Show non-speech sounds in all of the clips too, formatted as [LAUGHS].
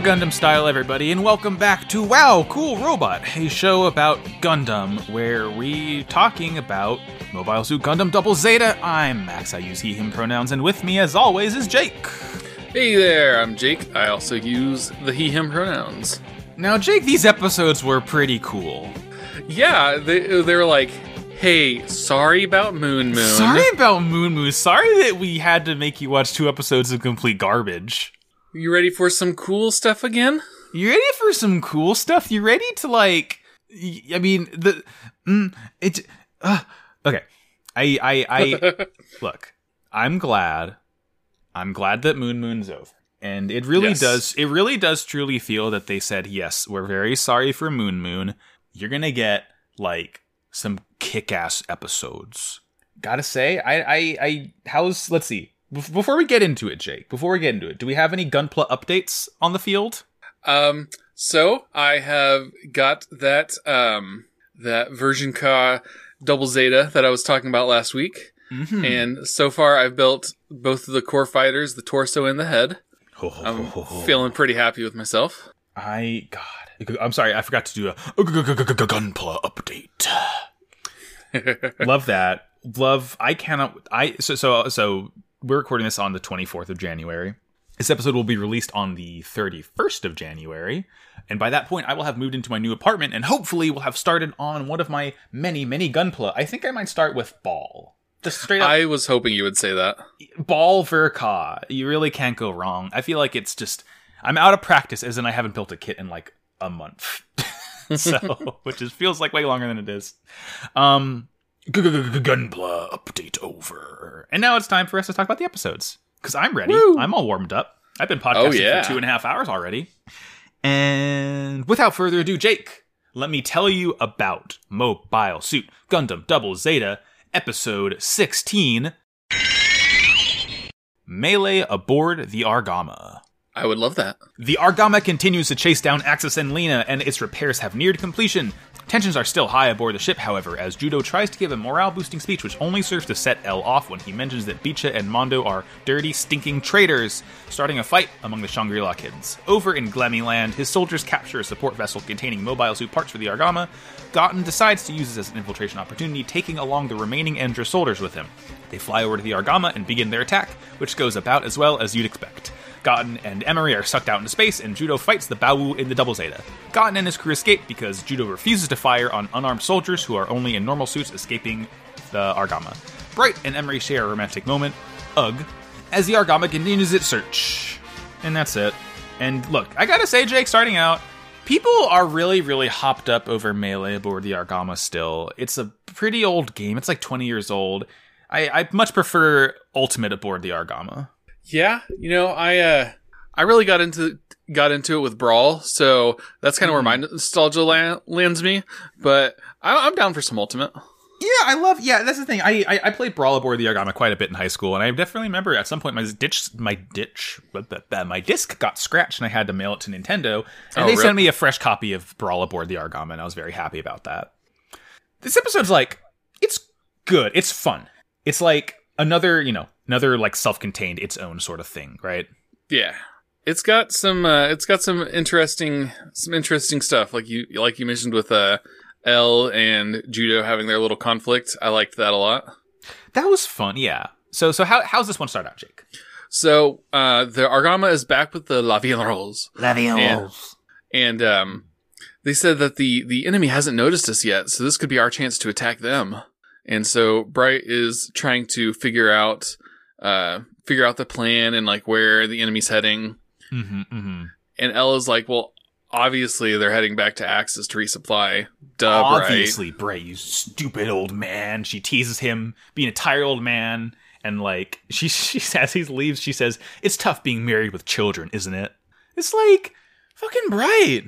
Gundam style, everybody, and welcome back to Wow, Cool Robot, a show about Gundam where we talking about Mobile Suit Gundam Double Zeta. I'm Max, I use he, him pronouns, and with me, as always, is Jake. Hey there, I'm Jake. I also use the he, him pronouns. Now, Jake, these episodes were pretty cool. Yeah, they, they were like, hey, sorry about Moon Moon. Sorry about Moon Moon. Sorry that we had to make you watch two episodes of complete garbage. You ready for some cool stuff again? You ready for some cool stuff? You ready to like? y- I mean, the mm, it. Uh, okay, I I I [LAUGHS] look. I'm glad. I'm glad that Moon Moon's over, and it really Yes. does. It really does truly feel that they said yes. We're very sorry for Moon Moon. You're gonna get like some kick-ass episodes. Gotta say, I I I how's let's see. Bef- Before we get into it, Jake, before we get into it, do we have any Gunpla updates on the field? Um, so I have got that um that version ka double zeta that I was talking about last week. Mm-hmm. And so far I've built both of the core fighters, the torso and the head. I'm feeling pretty happy with myself. I God, I'm sorry, I forgot to do a Gunpla update. [LAUGHS] Love that. Love. I cannot. I so so so. We're recording this on the 24th of January. This episode will be released on the 31st of January, and by that point, I will have moved into my new apartment, and hopefully, will have started on one of my many many Gunpla. I think I might start with Ball. Just straight up I was hoping you would say that. Ball Verka. You really can't go wrong. I feel like it's just I'm out of practice, as in I haven't built a kit in like a month, [LAUGHS] so [LAUGHS] which is feels like way longer than it is. Um, Gunpla update over, and now it's time for us to talk about the episodes because I'm ready. Woo. I'm all warmed up. I've been oh, podcasting Oh, yeah. for two and a half hours already, and without further ado, Jake, let me tell you about Mobile Suit Gundam Double Zeta episode 16 Melee aboard the Argama. I would love that. The Argama continues to chase down Axis and Lena, and its repairs have neared completion. Tensions are still high aboard the ship, however, as Judo tries to give a morale boosting speech which only serves to set Elle off when he mentions that Beecha and Mondo are dirty, stinking traitors, starting a fight among the Shangri La kids. Over in Glemy Land, his soldiers capture a support vessel containing mobile suit parts for the Argama. Gotten decides to use this as an infiltration opportunity, taking along the remaining Endra soldiers with him. They fly over to the Argama and begin their attack, which goes about as well as you'd expect. Gotten and Emery are sucked out into space, and Judo fights the Bawu in the Double Zeta. Gotten and his crew escape because Judo refuses to fire on unarmed soldiers who are only in normal suits escaping the Argama. Bright and Emery share a romantic moment, ugh, as the Argama continues its search. And that's it. And look, I gotta say, Jake, starting out, people are really, really hopped up over Melee aboard the Argama still. It's a pretty old game, it's like 20 years old. I, I much prefer Ultimate aboard the Argama. Yeah, you know, I uh I really got into got into it with Brawl, so that's kind of where my nostalgia la- lands me. But I, I'm down for some Ultimate. Yeah, I love. Yeah, that's the thing. I, I I played Brawl aboard the Argama quite a bit in high school, and I definitely remember at some point my ditch my ditch my disc got scratched, and I had to mail it to Nintendo, and Oh, they rip. sent me a fresh copy of Brawl aboard the Argama, and I was very happy about that. This episode's like it's good, it's fun, it's like another you know another like self-contained its own sort of thing, right? Yeah, it's got some uh, it's got some interesting some interesting stuff like you like you mentioned with uh Elle and Judo having their little conflict. I liked that a lot. That was fun, yeah. So so how how's this one start out, Jake? So uh the Argama is back with the La Vie en Rose. And, and um, they said that the the enemy hasn't noticed us yet, so this could be our chance to attack them. And so Bright is trying to figure out uh figure out the plan and like where the enemy's heading. Mm-hmm, mm-hmm. And Elle's like, well, obviously they're heading back to Axis to resupply. Duh, obviously Bray, you stupid old man. She teases him being a tired old man, and like [LAUGHS] she she as he leaves, she says, "It's tough being married with children, isn't it?" It's like fucking bright.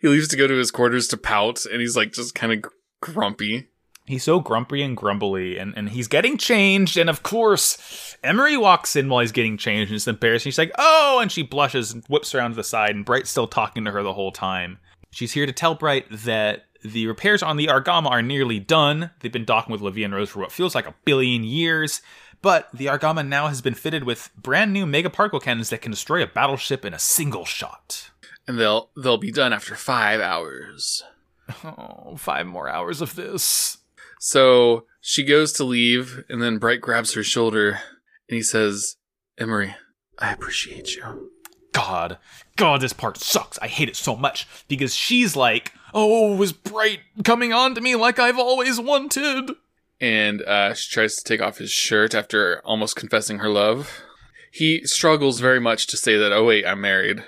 He leaves to go to his quarters to pout, and he's like just kind of grumpy. He's so grumpy and grumbly, and, and he's getting changed. And of course, Emery walks in while he's getting changed, and it's embarrassing. She's like, "Oh!" and she blushes and whips around to the side. And Bright's still talking to her the whole time. She's here to tell Bright that the repairs on the Argama are nearly done. They've been docking with La Vie en Rose for what feels like a billion years. But the Argama now has been fitted with brand new mega particle cannons that can destroy a battleship in a single shot. and they'll they'll be done after five hours. Oh, five more hours of this. So she goes to leave, and then Bright grabs her shoulder, and he says, "Emery, I appreciate you." God, God, this part sucks. I hate it so much because she's like, "Oh, was Bright coming on to me like I've always wanted?" And uh, she tries to take off his shirt after almost confessing her love. He struggles very much to say that. Oh wait, I'm married.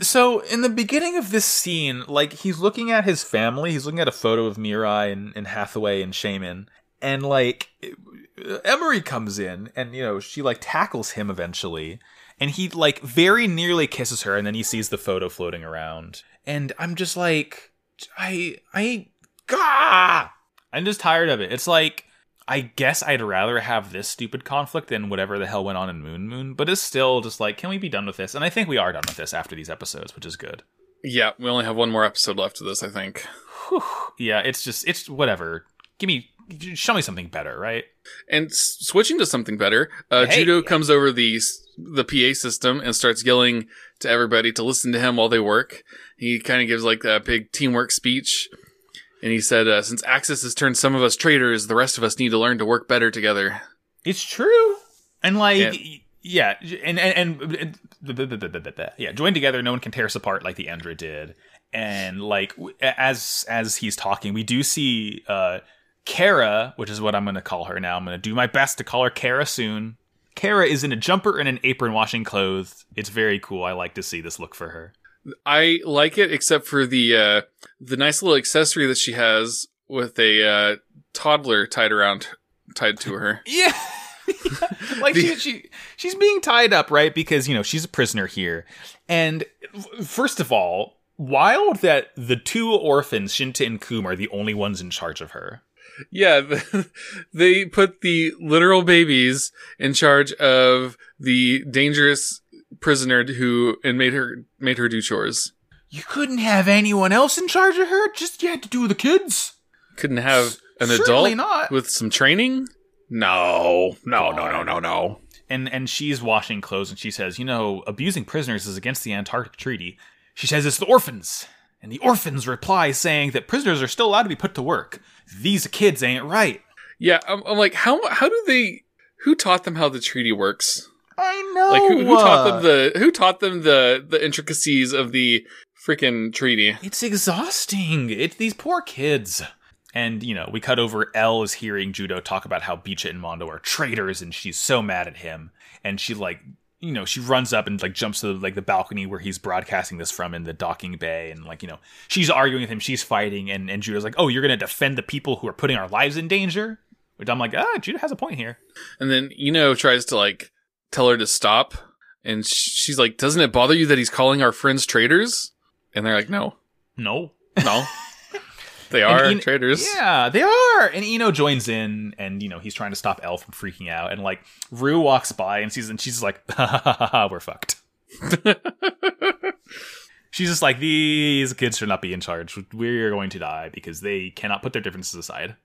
So in the beginning of this scene, like he's looking at his family, he's looking at a photo of Mirai and, and Hathaway and Cheimin, and like Emery comes in and you know she like tackles him eventually, and he like very nearly kisses her, and then he sees the photo floating around, and I'm just like, I I gah! I'm just tired of it. It's like I guess I'd rather have this stupid conflict than whatever the hell went on in Moon Moon, but it's still just like, can we be done with this? And I think we are done with this after these episodes, which is good. Yeah, we only have one more episode left of this, I think. Whew. Yeah, it's just, it's whatever. Give me, show me something better, right? And s- switching to something better, uh, Hey. Judo comes over the the PA system and starts yelling to everybody to listen to him while they work. He kind of gives like a big teamwork speech, and he said, uh, "Since Axis has turned some of us traitors, the rest of us need to learn to work better together." It's true. And like, Yeah. yeah, and, and, and, yeah, join together. No one can tear us apart like the Endra did. And like, as, as he's talking, we do see, uh, Kara, which is what I'm going to call her now. I'm going to do my best to call her Kara soon. Kara is in a jumper and an apron washing clothes. It's very cool. I like to see this look for her. I like it, except for the uh, the nice little accessory that she has with a uh, toddler tied around, tied to her. [LAUGHS] Yeah. [LAUGHS] like The- she, she she's being tied up right because you know she's a prisoner here and first of all wild that the two orphans shinta and Qum are the only ones in charge of her Yeah, [LAUGHS] the, they put the literal babies in charge of the dangerous prisoner who and made her made her do chores. you couldn't have anyone else in charge of her just you had to do the kids Couldn't have an Certainly adult not. with some training. No, no, no, no, no, no. and and she's washing clothes and she says you know abusing prisoners is against the antarctic treaty she says it's the orphans and the orphans reply saying that prisoners are still allowed to be put to work these kids ain't right Yeah, I'm, I'm like, how how do they? Who taught them how the treaty works? I know Like, who, who taught them the who taught them the the intricacies of the freaking treaty? It's exhausting. It's these poor kids. And, you know, we cut over Elle is hearing Judo talk about how Beecha and Mondo are traitors and she's so mad at him. And she like you know, she runs up and like jumps to the, like the balcony where he's broadcasting this from in the docking bay and like, you know, she's arguing with him, she's fighting, and, and Judo's like, Oh, you're gonna defend the people who are putting our lives in danger? Which I'm like, ah, Judo has a point here. And then you know tries to like tell her to stop, and she's like, "Doesn't it bother you that he's calling our friends traitors?" And they're like, "No, No. no, [LAUGHS] they are En- traitors." Yeah, they are. And Eno joins in, and you know he's trying to stop Elle from freaking out. And like Rue walks by, and sees, and she's like, ha, ha, ha, ha, "We're fucked." [LAUGHS] she's just like, "These kids should not be in charge. We're going to die because they cannot put their differences aside."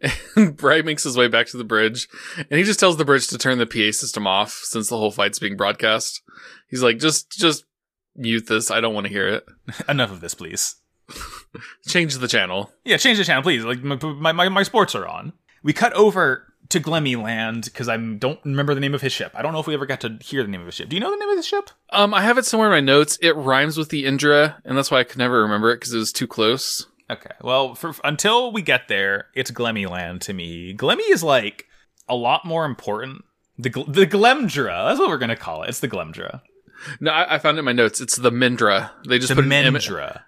[LAUGHS] Bright makes his way back to the bridge, and he just tells the bridge to turn the PA system off since the whole fight's being broadcast. He's like, "Just, just mute this. I don't want to hear it. [LAUGHS] Enough of this, please. Change the channel." Yeah, change the channel, please. Like my my, my sports are on. We cut over to Glemy Land because I don't remember the name of his ship. I don't know if we ever got to hear the name of his ship. Do you know the name of the ship? Um, I have it somewhere in my notes. It rhymes with the Endra, and that's why I could never remember it because it was too close. Okay. Well, for, until we get there, it's Glemy Land to me. Glemy is like a lot more important. The the Glemdra. That's what we're gonna call it. It's the Glemdra. No, I, I found it in my notes. It's the Mindra. They just The put an M.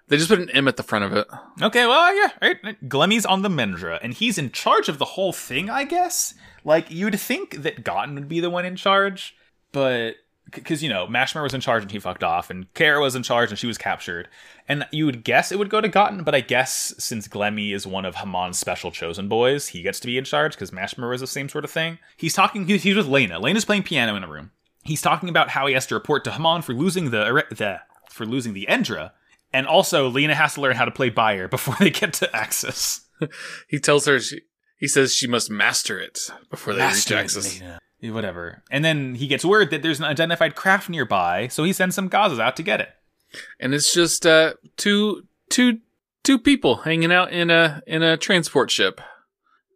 They just put an M at the front of it. Okay. Well, uh, yeah. Right. right. Glemy's on the Mindra, and he's in charge of the whole thing. I guess. Like you'd think that Gotten would be the one in charge, but because you know Mashmer was in charge and he fucked off, and Kara was in charge and she was captured, and you would guess it would go to Gotten, but I guess since Glemy is one of Haman's special chosen boys, he gets to be in charge because Mashmer was the same sort of thing. He's talking. He's, he's with Lena. Lena's playing piano in a room. He's talking about how he has to report to Haman for losing the er, the for losing the Endra, and also Lena has to learn how to play Bayer [LAUGHS] before they get to Axis. [LAUGHS] He tells her she, he says she must master it before they Master reach Axis. Lena. Whatever. And then he gets word that there's an identified craft nearby, so he sends some Gazas out to get it. and it's just uh, two two two people hanging out in a in a transport ship.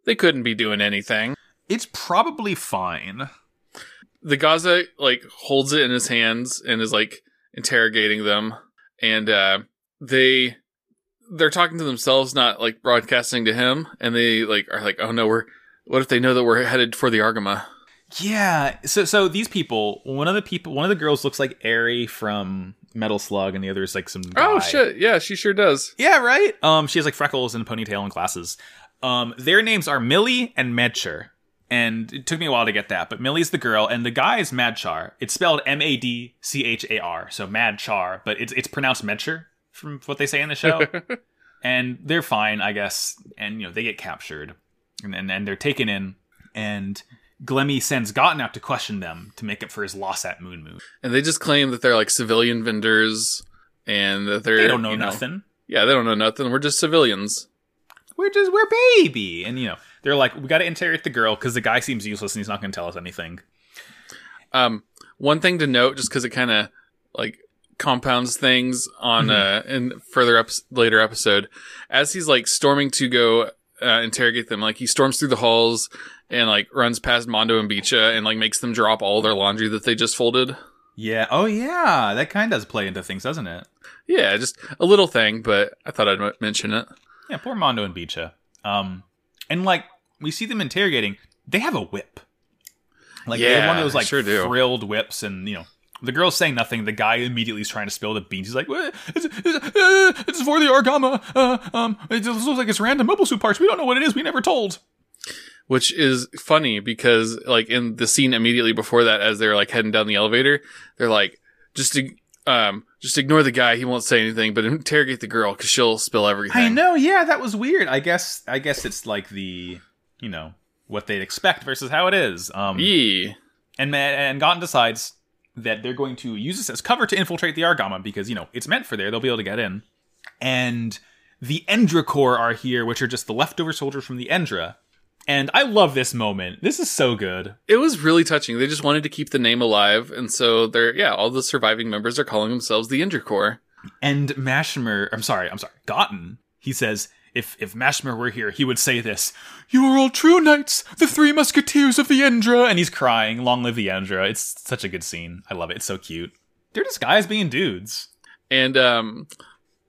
They couldn't be doing anything. It's probably fine. The Gaza like holds it in his hands and is like interrogating them, and uh, they they're talking to themselves, not like broadcasting to him. And they like are like, oh no, we're what if they know that we're headed for the Argama? Yeah. So so these people, one of the people, one of the girls looks like Eri from Metal Slug, and the other is like some. Guy. Oh shit! Yeah, she sure does. Yeah, right. Um, she has like freckles and a ponytail and glasses. Um, their names are Millie and Medchar, and it took me a while to get that. But Millie's the girl, and the guy is Madchar. It's spelled M A D C H A R, so Madchar, but it's it's pronounced Medchar from what they say in the show. [LAUGHS] and they're fine, I guess. And you know they get captured, and and, and they're taken in, and Glemy sends Gotten out to question them to make up for his loss at Moon Moon. And they just claim that they're like civilian vendors and that they're They don't know you nothing. Yeah, they don't know nothing. We're just civilians. We're just we're baby, and you know they're like we got to interrogate the girl because the guy seems useless and he's not going to tell us anything. Um, one thing to note, just because it kind of like compounds things on Mm-hmm. uh in further up later episode, as he's like storming to go uh, interrogate them, like he storms through the halls and like runs past Mondo and Beecha and like makes them drop all their laundry that they just folded. Yeah. Oh yeah, that kind of does play into things, doesn't it? Yeah, just a little thing, but I thought I'd mention it. Yeah. Poor Mondo and Beecha. Um, and like we see them interrogating, they have a whip. Like they have one of those like sure frilled whips, and you know. The girl's saying nothing. The guy immediately is trying to spill the beans. He's like, "What? It's, it's, uh, it's for the Argama. Uh, um, it just looks like it's random mobile suit parts. We don't know what it is. We never told." Which is funny because like in the scene immediately before that as they're like heading down the elevator they're like just um just ignore the guy he won't say anything but [LAUGHS] interrogate the girl because she'll spill everything I know, yeah, that was weird. I guess I guess it's like the you know what they'd expect versus how it is. Um, yeah and and Gotten decides that they're going to use this as cover to infiltrate the Argama because you know it's meant for there. They'll be able to get in, and the Endra Corps are here, which are just the leftover soldiers from the Endra. And I love this moment. This is so good. it was really touching they just wanted to keep the name alive and so they're yeah all the surviving members are calling themselves the Endra Corps And Mashmer, I'm sorry, I'm sorry, Gotten, he says, if if Mashmer were here, he would say this, You are all true knights, the three musketeers of the Endra. And he's crying, Long live the Endra. It's such a good scene. I love it. It's so cute. They're just guys being dudes. and um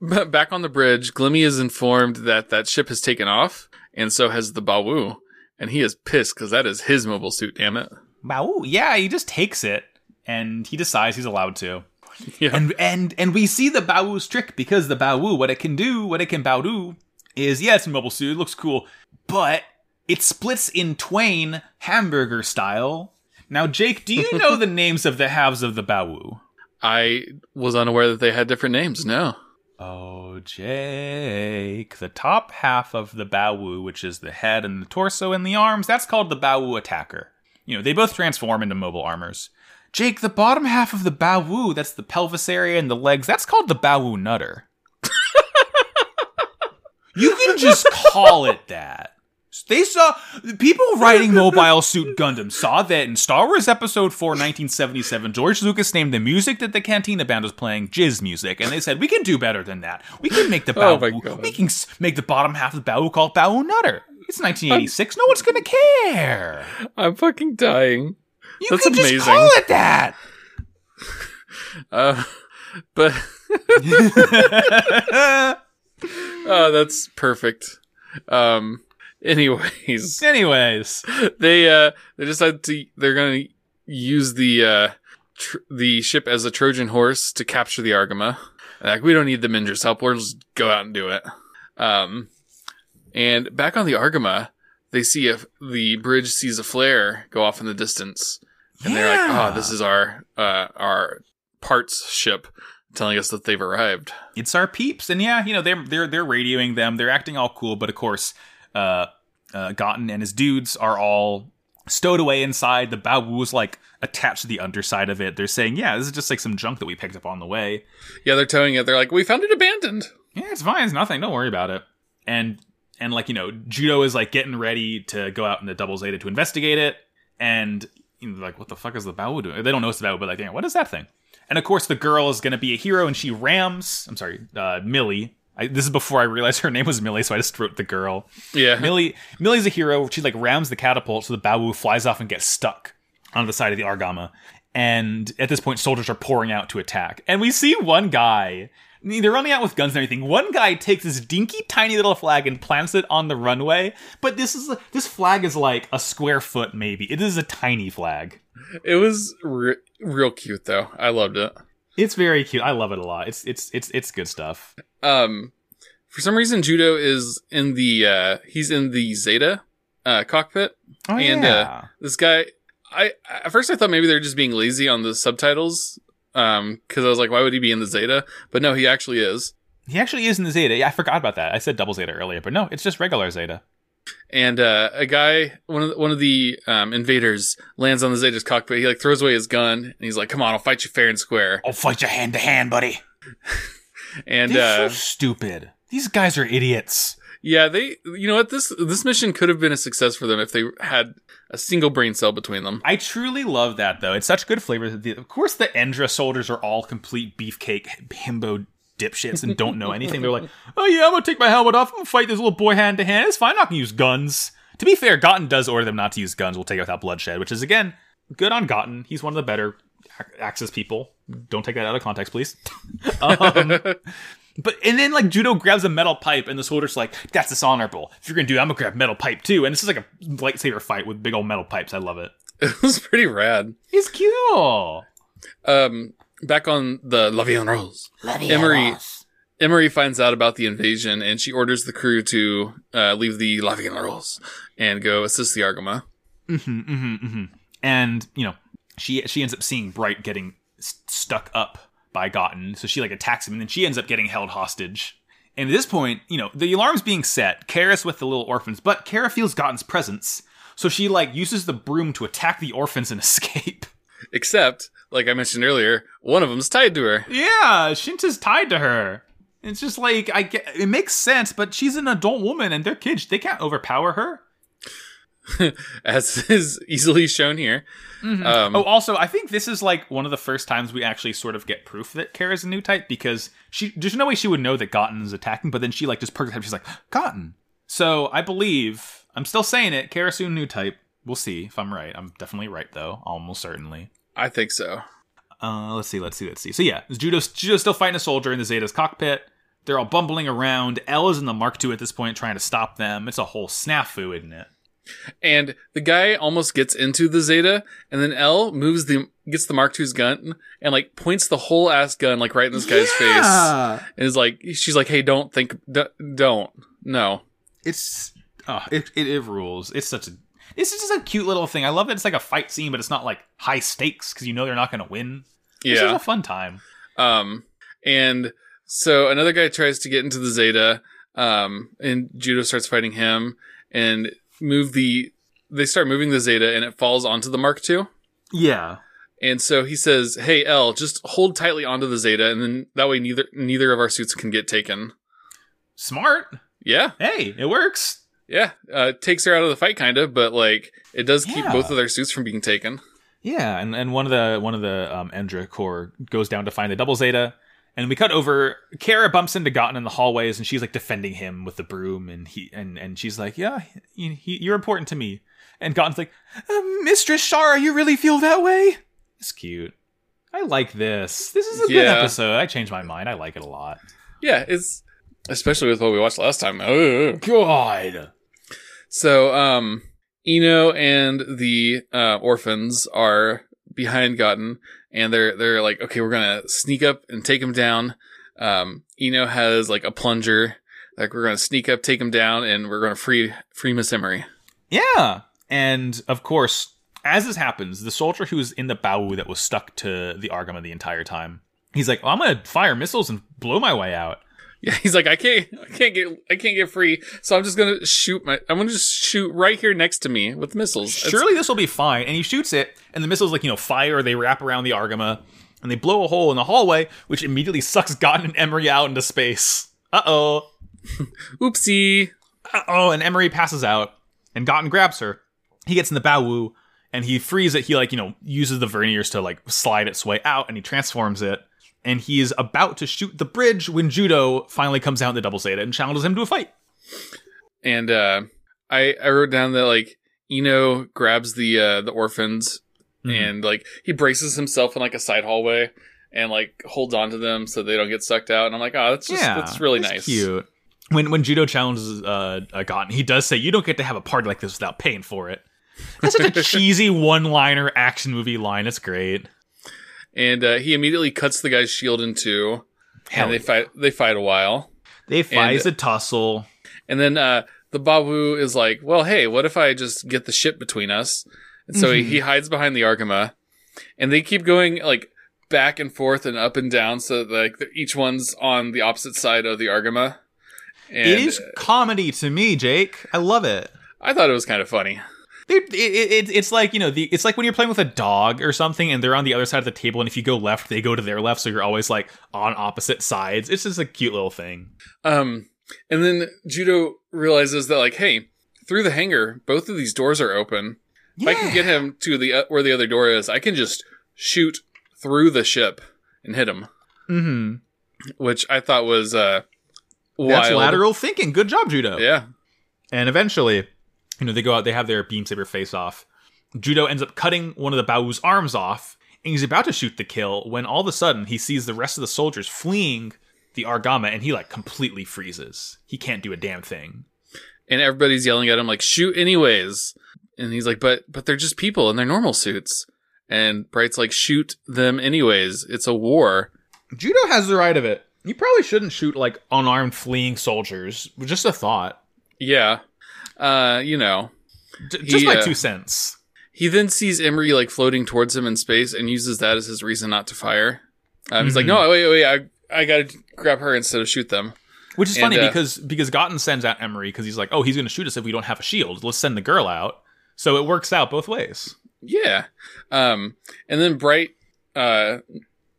back on the bridge Glemy is informed that that ship has taken off and so has the Bawu and he is pissed because that is his mobile suit damn it Wow, yeah, he just takes it and he decides he's allowed to. [LAUGHS] Yeah. And and and we see the Bawu's trick because the Bawu, what it can do, what it can Bao do, is yeah, it's a mobile suit, it looks cool, but it splits in twain hamburger style. Now, Jake, do you [LAUGHS] know the names of the halves of the Bawu? I was unaware that they had different names. No. Oh, Jake. The top half of the Bawu, which is the head and the torso and the arms, that's called the Bawu attacker. You know, they both transform into mobile armors. Jake, the bottom half of the Bawu, that's the pelvis area and the legs, that's called the Bawu nutter. [LAUGHS] you can just call it that. They saw people [LAUGHS] writing Mobile Suit Gundam saw that in Star Wars Episode 4, 1977, George Lucas named the music that the Cantina Band was playing jizz music, and they said we can do better than that. We can make the [LAUGHS] Oh bow, my we can make the bottom half of the bow called Bow Nutter. It's 1986. No one's gonna care. I'm fucking dying. You That's can amazing. just call it that. Uh, [LAUGHS] but oh, that's perfect. Um. [LAUGHS] Anyways, Anyways, they uh they decide to they're gonna use the uh tr- the ship as a Trojan horse to capture the Argama. Like we don't need the Mindra's help. We'll just go out and do it. Um, and back on the Argama, they see if the bridge sees a flare go off in the distance, and they're like, "Oh, this is our uh our parts ship." Telling us that they've arrived. it's our peeps, and yeah, you know they're they're they're radioing them. They're acting all cool, but of course, uh, uh, Gotten and his dudes are all stowed away inside. The Bawu's like attached to the underside of it. They're saying, "Yeah, this is just like some junk that we picked up on the way." Yeah, they're towing it. They're like, "We found it abandoned." Yeah, it's fine. It's nothing. Don't worry about it. And and like you know, Judo is like getting ready to go out in the double zeta to investigate it. And you know, like, what the fuck is the Bawu doing? They don't know it's the Bawu, but like, what is that thing? And of course, the girl is going to be a hero, and she rams. I'm sorry, uh, Millie. I, this is before I realized her name was Millie, so I just wrote the girl. Yeah. Millie. Millie's a hero. She like rams the catapult, so the Bawu flies off and gets stuck on the side of the Argama. And at this point, soldiers are pouring out to attack. And we see one guy. They're running out with guns and everything. One guy takes this dinky, tiny little flag and plants it on the runway. But this is this flag is like a square foot, maybe. It is a tiny flag. It was re- real cute though. I loved it. It's very cute. I love it a lot. It's it's it's it's good stuff. Um, for some reason, Judo is in the uh he's in the Zeta uh cockpit, Oh and uh this guy. I at first I thought maybe they're just being lazy on the subtitles. Um, because I was like, why would he be in the Zeta? But no, he actually is. he actually is in the Zeta. Yeah, I forgot about that. I said double Zeta earlier, but no, it's just regular Zeta. And uh, a guy, one of the, one of the um, invaders, lands on the Zeta's cockpit. He like throws away his gun, and he's like, "Come on, I'll fight you fair and square." I'll fight you hand to hand, buddy. [LAUGHS] And They're uh, so stupid. These guys are idiots. yeah, they, you know what this this mission could have been a success for them if they had a single brain cell between them. I truly love that though. It's such good flavor. The- Of course, the Endra soldiers are all complete beefcake himbo dipshits and don't know anything. They're like, [LAUGHS] "Oh yeah, I'm gonna take my helmet off. I'm gonna fight this little boy hand to hand. It's fine. I'm not gonna use guns." To be fair, Gotten does order them not to use guns. We'll take it without bloodshed, which is again good on Gotten. He's one of the better Axis people. Don't take that out of context, please. [LAUGHS] um, but and then like Judo grabs a metal pipe, and the soldier's like, "That's dishonorable. If you're gonna do, that, I'm gonna grab metal pipe too." And this is like a lightsaber fight with big old metal pipes. I love it. [LAUGHS] It was pretty rad. He's cute. Um, back on the La Vie en Rose, Emery Emery finds out about the invasion, and she orders the crew to uh, leave the La Vie en Rose and go assist the Argama. hmm hmm hmm And you know, she she ends up seeing Bright getting s- stuck up by Gotten, so she like attacks him, and then she ends up getting held hostage. And at this point, you know, the alarm's being set. Kara's with the little orphans, but Kara feels Gotten's presence, so she like uses the broom to attack the orphans and [LAUGHS] escape. Except, like I mentioned earlier, one of them's tied to her. Yeah, Shinta's tied to her. It's just like I get it makes sense, but she's an adult woman and they're kids. They can't overpower her. [LAUGHS] as is easily shown here. Um, Oh, also, I think this is like one of the first times we actually sort of get proof that Kara's a new type because she there's no way she would know that Gotten's attacking, but then she like just perks up. She's like Gotten. So I believe I'm still saying it. Kara soon a new type. We'll see if I'm right. I'm definitely right though, almost certainly. I think so. Uh, let's see, let's see, let's see. So yeah, Judo's, Judo's still fighting a soldier in the Zeta's cockpit. They're all bumbling around. Elle is in the Mark II at this point, trying to stop them. It's a whole snafu, isn't it? And the guy almost gets into the Zeta, and then Elle moves the gets the Mark II's gun and like points the whole ass gun like right in this guy's face, and is like, she's like, "Hey, don't think, d- don't, no." It's oh, it, it it rules. It's such a this is just a cute little thing. I love that it's like a fight scene, but it's not like high stakes because you know they're not going to win. It's just Yeah. a fun time. Um, and so another guy tries to get into the Zeta, um, and Judo starts fighting him and move the. They start moving the Zeta, and it falls onto the Mark II. Yeah, And so he says, "Hey Elle, just hold tightly onto the Zeta, and then that way neither neither of our suits can get taken." smart. Yeah, Hey, it works. Yeah. Uh, takes her out of the fight, kind of, but like it does keep both of their suits from being taken. Yeah, and, and one of the one of the um, Endra Corps goes down to find the double Zeta, and we cut over. Kara bumps into Gotten in the hallways, and she's like defending him with the broom, and he and and she's like, "Yeah, he, he, you're important to me." And Gotten's like, uh, "Mistress Shara, you really feel that way?" It's cute. I like this. This is a good episode. I changed my mind. I like it a lot. Yeah, it's especially with what we watched last time. Ugh. God. So, um, Eno and the uh, orphans are behind Gotten, and they're they're like, okay, we're gonna sneak up and take him down. Um, Eno has like a plunger, like we're gonna sneak up, take him down, and we're gonna free free Miss Emery. Yeah. And of course, as this happens, the soldier who's in the Bawu that was stuck to the Argama the entire time, he's like, well, I'm to fire missiles and blow my way out. Yeah, [LAUGHS] he's like, I can't, I can't get, I can't get free, so I'm just gonna shoot my, I'm gonna just shoot right here next to me with missiles. Surely this will be fine. And he shoots it, and the missiles, like, you know, fire, they wrap around the Argama, and they blow a hole in the hallway, which immediately sucks [LAUGHS] Gotten and Emery out into space. Uh oh. [LAUGHS] oopsie. Uh oh. And Emery passes out, and Gotten grabs her. He gets in the Bawu, and he frees it. He like you know uses the verniers to like slide its way out, and he transforms it. And he is about to shoot the bridge when Judo finally comes out in the double Zeta and challenges him to a fight. And uh, I I wrote down that like Eno grabs the uh, the orphans Mhm. and like he braces himself in like a side hallway and like holds on to them so they don't get sucked out. And I'm like, oh, that's just that's really nice. Cute. When when Judo challenges uh, Gotten, he does say, "You don't get to have a party like this without paying for it." That's such a [LAUGHS] cheesy one-liner action movie line. It's great. And uh, he immediately cuts the guy's shield in two, Hell and they yeah. fight. They fight a while, They fight a tussle. and then uh, the Bawu is like, "Well, hey, what if I just get the ship between us?" And so he, Mhm. he hides behind the Argama, and they keep going like back and forth and up and down, so like each one's on the opposite side of the Argama. And it is comedy to me, Jake. I love it. I thought it was kind of funny. It, it, it- it's like you know the it's like when you're playing with a dog or something and they're on the other side of the table and if you go left they go to their left so you're always like on opposite sides. It's just a cute little thing. Um, and then Judo realizes that like, hey, through the hangar, both of these doors are open. yeah. If I can get him to the uh, where the other door is, I can just shoot through the ship and hit him, mm-hmm. Which I thought was uh that's lateral thinking. Good job judo. Yeah, and eventually you know they go out they have their beam saber face off judo ends up cutting one of the Bawu's arms off and he's about to shoot the kill when all of a sudden he sees the rest of the soldiers fleeing the argama and he like completely freezes he can't do a damn thing and everybody's yelling at him like, shoot anyways. And he's like, but but they're just people in their normal suits. And Bright's like, shoot them anyways. It's a war. Judo has the right of it. You probably shouldn't shoot like unarmed fleeing soldiers. Just a thought. Yeah. Uh, you know. J- just He, my uh, two cents. He then sees Emery like floating towards him in space and uses that as his reason not to fire. Um, He's like, Mhm. no, wait, wait, I, I gotta grab her instead of shoot them. Which is and, funny uh, because because Gotten sends out Emery because he's like, oh, he's going to shoot us if we don't have a shield. Let's send the girl out. So it works out both ways. Yeah. Um, and then Bright uh,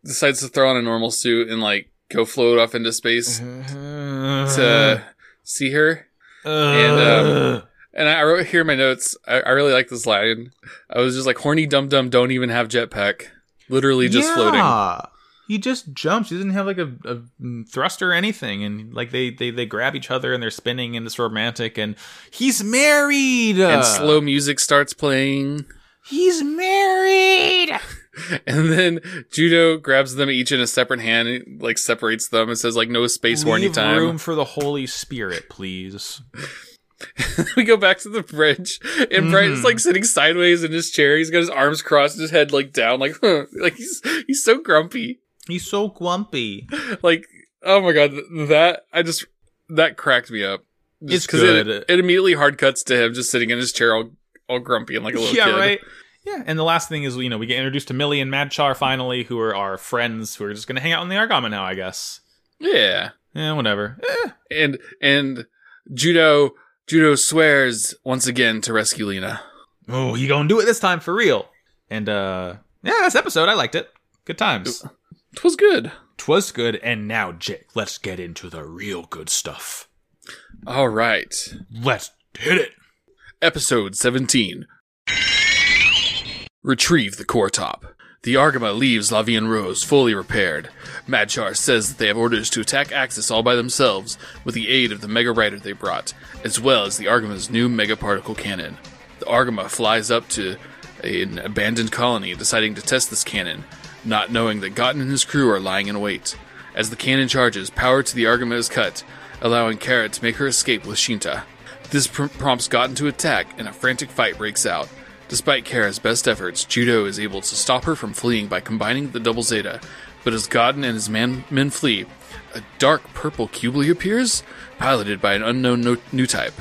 decides to throw on a normal suit and like go float off into space to see her. And, um, And I wrote here in my notes. I, I really like this line. I was just like, "Horny dum dum don't even have jetpack, literally just floating." He just jumps. He doesn't have like a, a thruster or anything, and like they, they they grab each other and they're spinning and it's romantic. And he's married. And slow music starts playing. He's married. [LAUGHS] And then Judo grabs them each in a separate hand, and, like separates them, and says like no space Leave time. room for the Holy Spirit, please. [LAUGHS] we go back to the bridge, and Bright is Mhm. like sitting sideways in his chair. He's got his arms crossed, his head like down, like huh. like he's he's so grumpy. He's so grumpy. [LAUGHS] Like oh my god, that I just that cracked me up. It's 'cause good. It, it immediately hard cuts to him just sitting in his chair all all grumpy and like a little yeah, kid. right. Yeah, and the last thing is, you know, we get introduced to Millie and Madchar finally, who are our friends who are just going to hang out in the Argama now, I guess. Yeah. Yeah, whatever. Eh. And and Judo Judo swears once again to rescue Lena. Oh, he gonna do it this time for real. And uh yeah, this episode I liked it. Good times. Twas good. Twas good, and now Jake, let's get into the real good stuff. All right. Let's hit it. Episode 17. Retrieve the core top. The Argama leaves La Vie en Rose fully repaired. Madchar says that they have orders to attack Axis all by themselves with the aid of the Mega Rider they brought, as well as the Argama's new Mega Particle Cannon. The Argama flies up to an abandoned colony, deciding to test this cannon, not knowing that Gotten and his crew are lying in wait. As the cannon charges, power to the Argama is cut, allowing Kara to make her escape with Shinta. This pr- prompts Gotten to attack, and a frantic fight breaks out. Despite Kara's best efforts, Judo is able to stop her from fleeing by combining the double Zeta. But as Gotten and his man- men flee, a dark purple Cubeley appears, piloted by an unknown no- new type.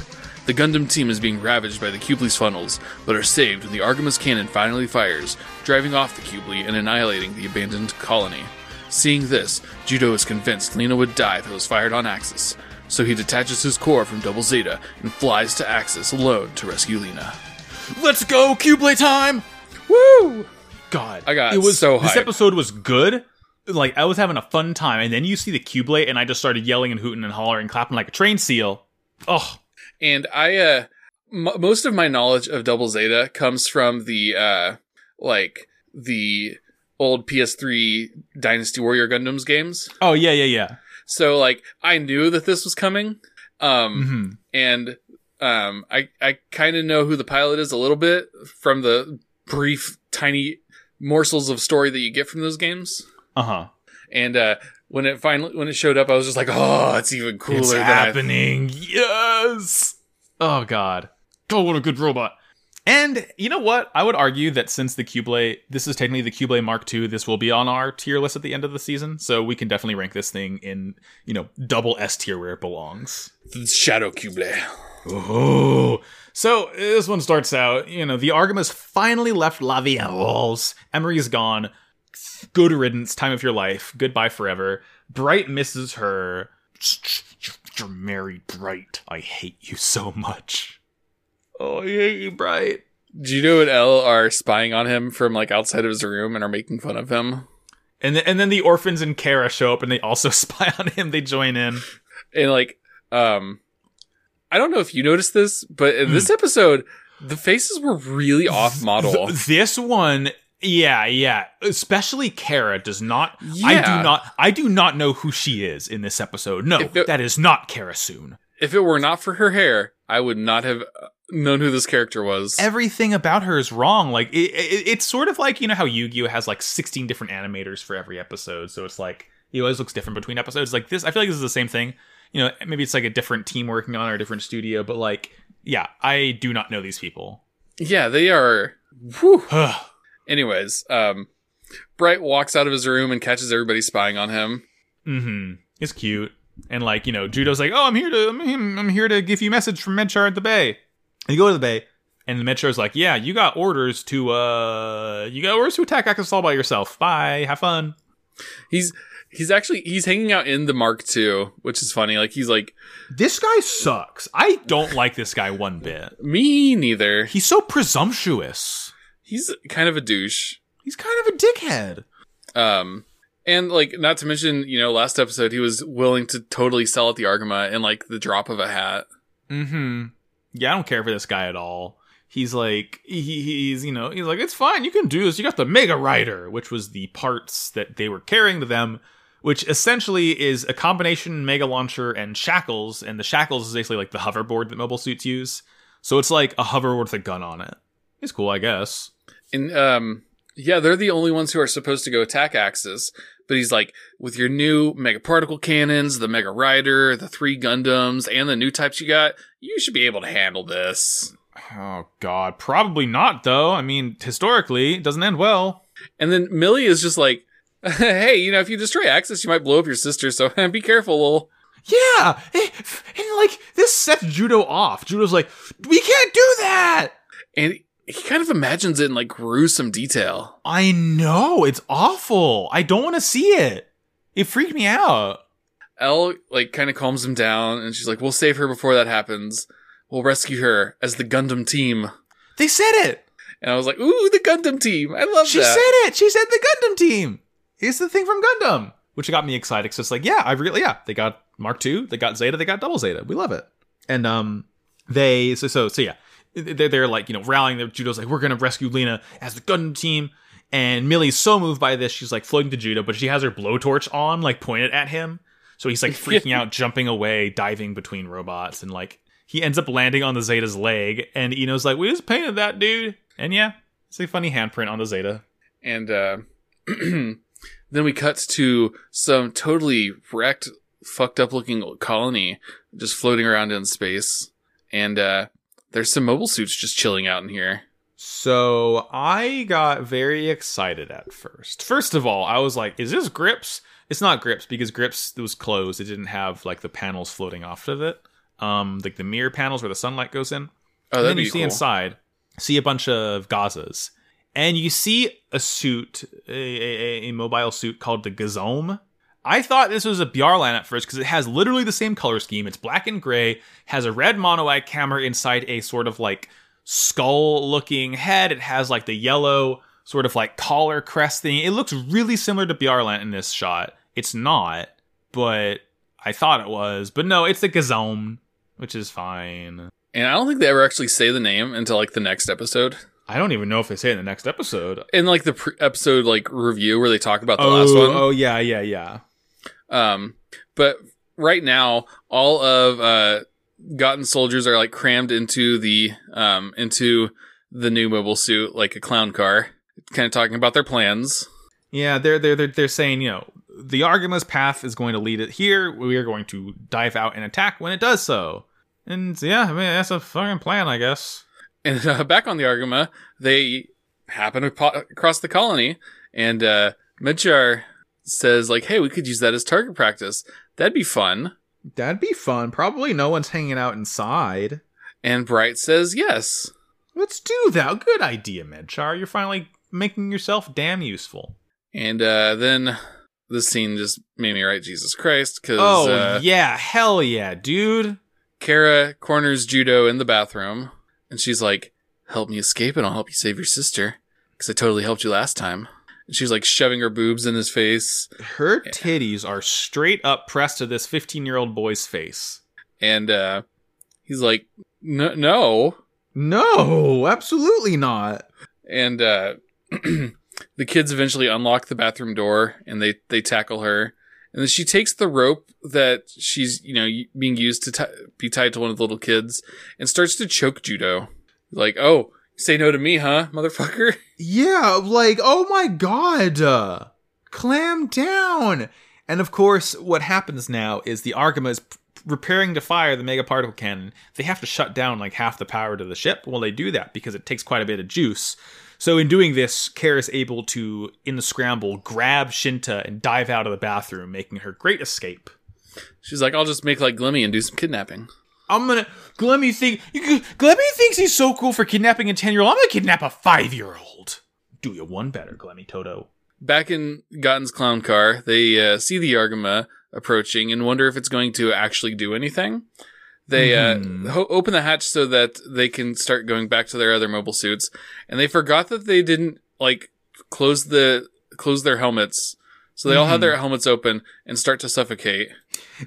The Gundam team is being ravaged by the Cubeley's funnels, but are saved when the Argama's cannon finally fires, driving off the Cubeley and annihilating the abandoned colony. Seeing this, Judo is convinced Lena would die if it was fired on Axis, so he detaches his core from Double Zeta and flies to Axis alone to rescue Lena. Let's go, Cubeley time! Woo! God, I got it was so This episode was good. Like I was having a fun time, and then you see the Cubeley, and I just started yelling and hooting and hollering, and clapping like a train seal. Oh, And I, uh, m- most of my knowledge of Double Zeta comes from the uh like the old PS3 Dynasty Warrior Gundams games. Oh yeah, yeah, yeah. So like I knew that this was coming. Um hmm and um I I kind of know who the pilot is a little bit from the brief tiny morsels of story that you get from those games. Uh huh. And uh when it finally when it showed up I was just like, "Oh, it's even cooler It's than I happening. Yes. Oh god. Oh, what a good robot. And you know what? I would argue that since the Cubeley, this is technically the Cubeley Mark II, this will be on our tier list at the end of the season. So we can definitely rank this thing in, you know, double S tier where it belongs. Shadow Cuble. Oh. So this one starts out, you know, the Argamas finally left La Vie en Rose. Emery is gone. Good riddance, time of your life. Goodbye forever. Bright misses her. You're Mary Bright. I hate you so much. Oh, I hate you, Bright. Judo and Elle are spying on him from like outside of his room and are making fun of him. And, th- and then the orphans and Kara show up and they also [LAUGHS] spy on him. They join in. And like, um, I don't know if you noticed this, but in this episode, the faces were really off model. Th- this one, yeah, yeah. Especially Kara does not. I do not. I do not know who she is in this episode. No, it- that is not Kara Soon. if it were not for her hair, I would not have uh, known who this character was. Everything about her is wrong. Like it, it, it's sort of like you know how Yu-Gi-Oh has like sixteen different animators for every episode, so it's like he always looks different between episodes. Like this, I feel like this is the same thing. You know, maybe it's like a different team working on or a different studio, but like, yeah, I do not know these people. yeah, they are. Whew. [SIGHS] Anyways, um, Bright walks out of his room and catches everybody spying on him. Mm-hmm. It's cute. And like, you know, Judo's like, oh, I'm here to, I'm, I'm here to give you a message from Medchar at the Bay. And you go to the Bay, and the Medchar's like, yeah, you got orders to, uh, you got orders to attack Axis all by yourself. Bye. Have fun. He's he's actually he's hanging out in the Mark II, which is funny. Like he's like This guy sucks. I don't like this guy one bit. me neither. He's so presumptuous. He's kind of a douche. He's kind of a dickhead. Um, and like not to mention, you know, last episode he was willing to totally sell at the Argama in like the drop of a hat. Mm-hmm. Yeah, I don't care for this guy at all. He's like, he, he's, you know, he's like, it's fine, you can do this. You got the Mega Rider, which was the parts that they were carrying to them, which essentially is a combination Mega Launcher and Shackles, and the Shackles is basically like the hoverboard that mobile suits use. So it's like a hoverboard with a gun on it. It's cool, I guess. And um, yeah, they're the only ones who are supposed to go attack Axis. But he's like, with your new mega particle cannons, the Mega Rider, the three Gundams, and the new types you got, you should be able to handle this. Oh God, probably not though. I mean, historically, it doesn't end well. And then Millie is just like, [LAUGHS] hey, you know, if you destroy Axis, you might blow up your sister, so [LAUGHS] be careful, lol. Yeah, and and, like this sets Judo off. Judo's like, we can't do that. And he kind of imagines it in like gruesome detail. I know it's awful. I don't want to see it. It freaked me out. Elle like kind of calms him down, and she's like, "We'll save her before that happens. We'll rescue her as the Gundam team." They said it. And I was like, "Ooh, the Gundam team! I love She that." She said it. She said the Gundam team. It's the thing from Gundam, which got me excited. Cause it's like, yeah, I really, yeah, they got Mark II, they got Zeta, they got Double Zeta. We love it. And um, they so so so yeah, they're, they're like you know rallying. The Judo's like, we're gonna rescue Lena as the Gundam team. And Millie's so moved by this, she's like floating to Judo, but she has her blowtorch on, like pointed at him. So he's like freaking out, [LAUGHS] jumping away, diving between robots, and like he ends up landing on the Zeta's leg. And Eno's like, "We just painted that dude." And yeah, it's a funny handprint on the Zeta. And uh, [CLEARS THROAT] then we cut to some totally wrecked, fucked up looking colony just floating around in space. And uh, there's some mobile suits just chilling out in here. So I got very excited at first. First of all, I was like, "Is this Gryps?" It's not Gryps because Gryps was closed. It didn't have like the panels floating off of it, um, like the mirror panels where the sunlight goes in. Oh, and then you see inside, see a bunch of Gazas, and you see a suit, a, a, a mobile suit called the Gazowm. I thought this was a Byarlant at first because it has literally the same color scheme. It's black and gray, has a red monoeye camera inside a sort of like skull looking head. It has like the yellow sort of like collar crest thing. It looks really similar to Byarlant in this shot. It's not, but I thought it was. But no, it's the Gazowm, which is fine. And I don't think they ever actually say the name until like the next episode. I don't even know if they say it in the next episode. In like the pre- episode like review where they talk about the oh, last one. oh yeah, yeah, yeah. Um, but right now, all of uh, Gotten soldiers are like crammed into the um into the new mobile suit like a clown car, kind of talking about their plans. Yeah, they're they're they're, they're saying you know the Argama's path is going to lead it here. We are going to dive out and attack when it does so. And yeah, I mean that's a fucking plan, I guess. And [LAUGHS] uh, back on the Argama, they happen across the colony, and uh, Medjar says like, "Hey, we could use that as target practice. That'd be fun." That'd be fun. Probably no one's hanging out inside. And Bright says yes. Let's do that. Good idea, Medchar. You're finally making yourself damn useful. And uh, then this scene just made me write Jesus Christ because Oh uh, yeah, hell yeah, dude. Kara corners Judo in the bathroom, and she's like, "Help me escape, and I'll help you save your sister, because I totally helped you last time." And she's like shoving her boobs in his face, Her titties are straight up pressed to this 15 year old boy's face. and uh, he's like, "No, no," No, absolutely not. and uh, [CLEARS THROAT] the kids eventually unlock the bathroom door, and they they tackle her. And then she takes the rope that she's, you know, being used to t- be tied to one of the little kids and starts to choke Judo. Like, oh, say no to me, huh, motherfucker? [LAUGHS] Yeah, like, oh my god. Uh, clam down. And of course, what happens now is the Argama is preparing to fire the mega particle cannon. They have to shut down like half the power to the ship. Well, they do that because it takes quite a bit of juice. So in doing this, Kara is able to, in the scramble, grab Shinta and dive out of the bathroom, making her great escape. She's like, I'll just make like Glemy and do some kidnapping. I'm gonna Glemy think Glemy thinks he's so cool for kidnapping a ten year old. I'm gonna kidnap a five year old. Do you one better, Glemy Toto? Back in Gotten's clown car, they uh, see the Argama approaching and wonder if it's going to actually do anything. They Mhm. uh, ho- open the hatch so that they can start going back to their other mobile suits, and they forgot that they didn't like close the close their helmets. So they all have their helmets open and start to suffocate.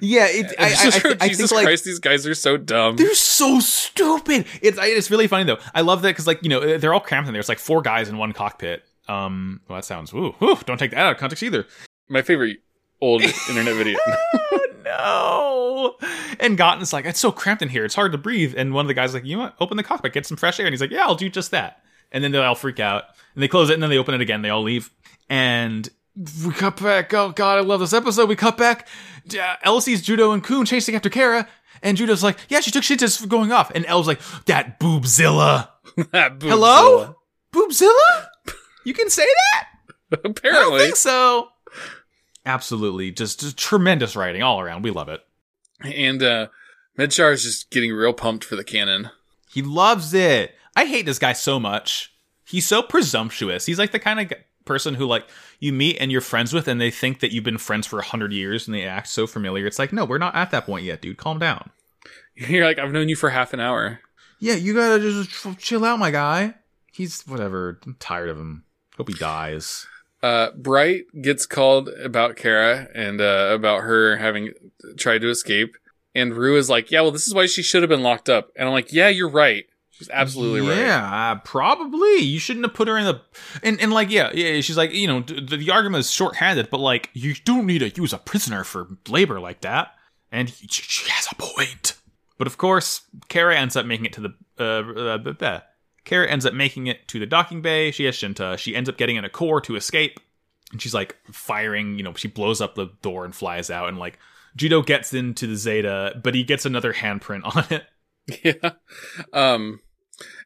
Yeah, it, [LAUGHS] I, I, I, just, thi- I Jesus like Christ, these guys are so dumb. they're so stupid. It's I- it's really funny though. I love that because like you know they're all cramped in there. It's like four guys in one cockpit. Um, well that sounds woo, woo don't take that out of context either. My favorite old internet video. [LAUGHS] [LAUGHS] oh no! And Gotten's like, it's so cramped in here, it's hard to breathe. And one of the guys like, you know what? Open the cockpit, get some fresh air. And he's like, yeah, I'll do just that. And then they all freak out and they close it and then they open it again. They all leave and. We cut back. Oh God, I love this episode. We cut back. Uh, Elle Judo and Qum chasing after Kara, and Judo's like, "Yeah, she took shit just going off." And Elle's like, [LAUGHS] "That boobzilla." Hello, boobzilla. You can say that. [LAUGHS] I don't Apparently. think so. Absolutely, just, just tremendous writing all around. We love it. And uh Medchar is just getting real pumped for the cannon. He loves it. I hate this guy so much. He's so presumptuous. He's like the kind of g- person who like you meet and you're friends with, and they think that you've been friends for a hundred years, and they act so familiar. It's like, no, we're not at that point yet, dude. Calm down. You're like, I've known you for half an hour. Yeah, you gotta just chill out, my guy. He's whatever. I'm tired of him. Hope he dies. Uh, Bright gets called about Kara and uh, about her having tried to escape. And Rue is like, yeah, well, this is why she should have been locked up. And I'm like, yeah, you're right. She's absolutely right. Yeah, probably. You shouldn't have put her in the and and like yeah, yeah. She's like you know the, the Argama is short-handed, but like you don't need to use a prisoner for labor like that. And he, she has a point. But of course, Kara ends up making it to the uh, uh, Kara ends up making it to the docking bay. She has Shinta. She ends up getting in a core to escape, and she's like firing. You know, she blows up the door and flies out, and like Judo gets into the Zeta, but he gets another handprint [LAUGHS] on it. Yeah. Um,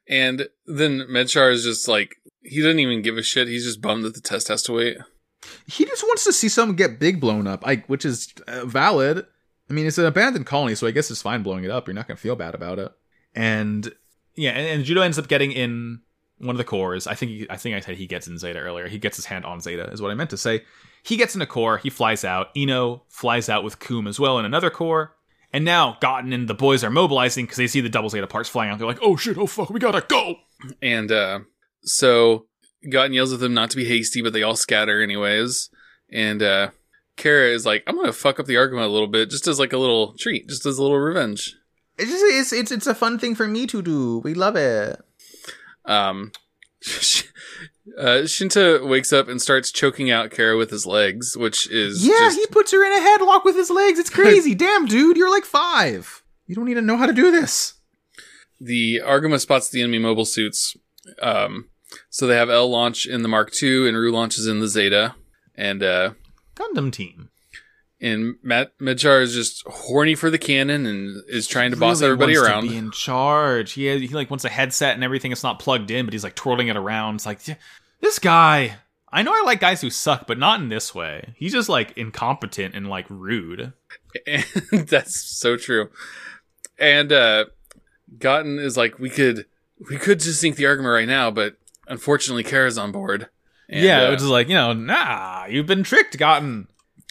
and then Medchar is just like, he doesn't even give a shit. He's just bummed that the test has to wait. he just wants to see someone get big blown up, like which is uh, valid. I mean, it's an abandoned colony, so I guess it's fine blowing it up. You're not gonna feel bad about it. And yeah, and, and Judo ends up getting in one of the cores. I think he, I think I said he gets in Zeta earlier. He gets his hand on Zeta, is what I meant to say. He gets in a core. He flies out. Eno flies out with Qum as well in another core. And now Gotten and the boys are mobilizing because they see the double Zeta parts flying out. They're like, "Oh shit! Oh fuck! We gotta go!" And uh, so Gotten yells at them not to be hasty, but they all scatter anyways. And uh, Kara is like, I'm to fuck up the Argama a little bit just as like a little treat, just as a little revenge. It's just it's it's it's a fun thing for me to do. We love it. Um, [LAUGHS] uh, Shinta wakes up and starts choking out Kara with his legs, which is Yeah, just- he puts her in a headlock with his legs. It's [LAUGHS] crazy. Damn, dude, you're like five. You don't even know how to do this. the Argama spots the enemy mobile suits. Um, so they have Elle launch in the Mark II and Ru launches in the Zeta, and uh, Gundam team. And Matt Medjar is just horny for the cannon and is trying to boss Really everybody wants around. To be in charge. He has, he like wants a headset and everything. It's not plugged in, but he's like twirling it around. It's like this guy. I know I like guys who suck, but not in this way. He's just like incompetent and like rude. [LAUGHS] And that's so true. And uh Gotten is like, we could we could just sink the Argama right now, but unfortunately Kara's on board. And, yeah, uh, which is like you know, nah, you've been tricked, Gotten.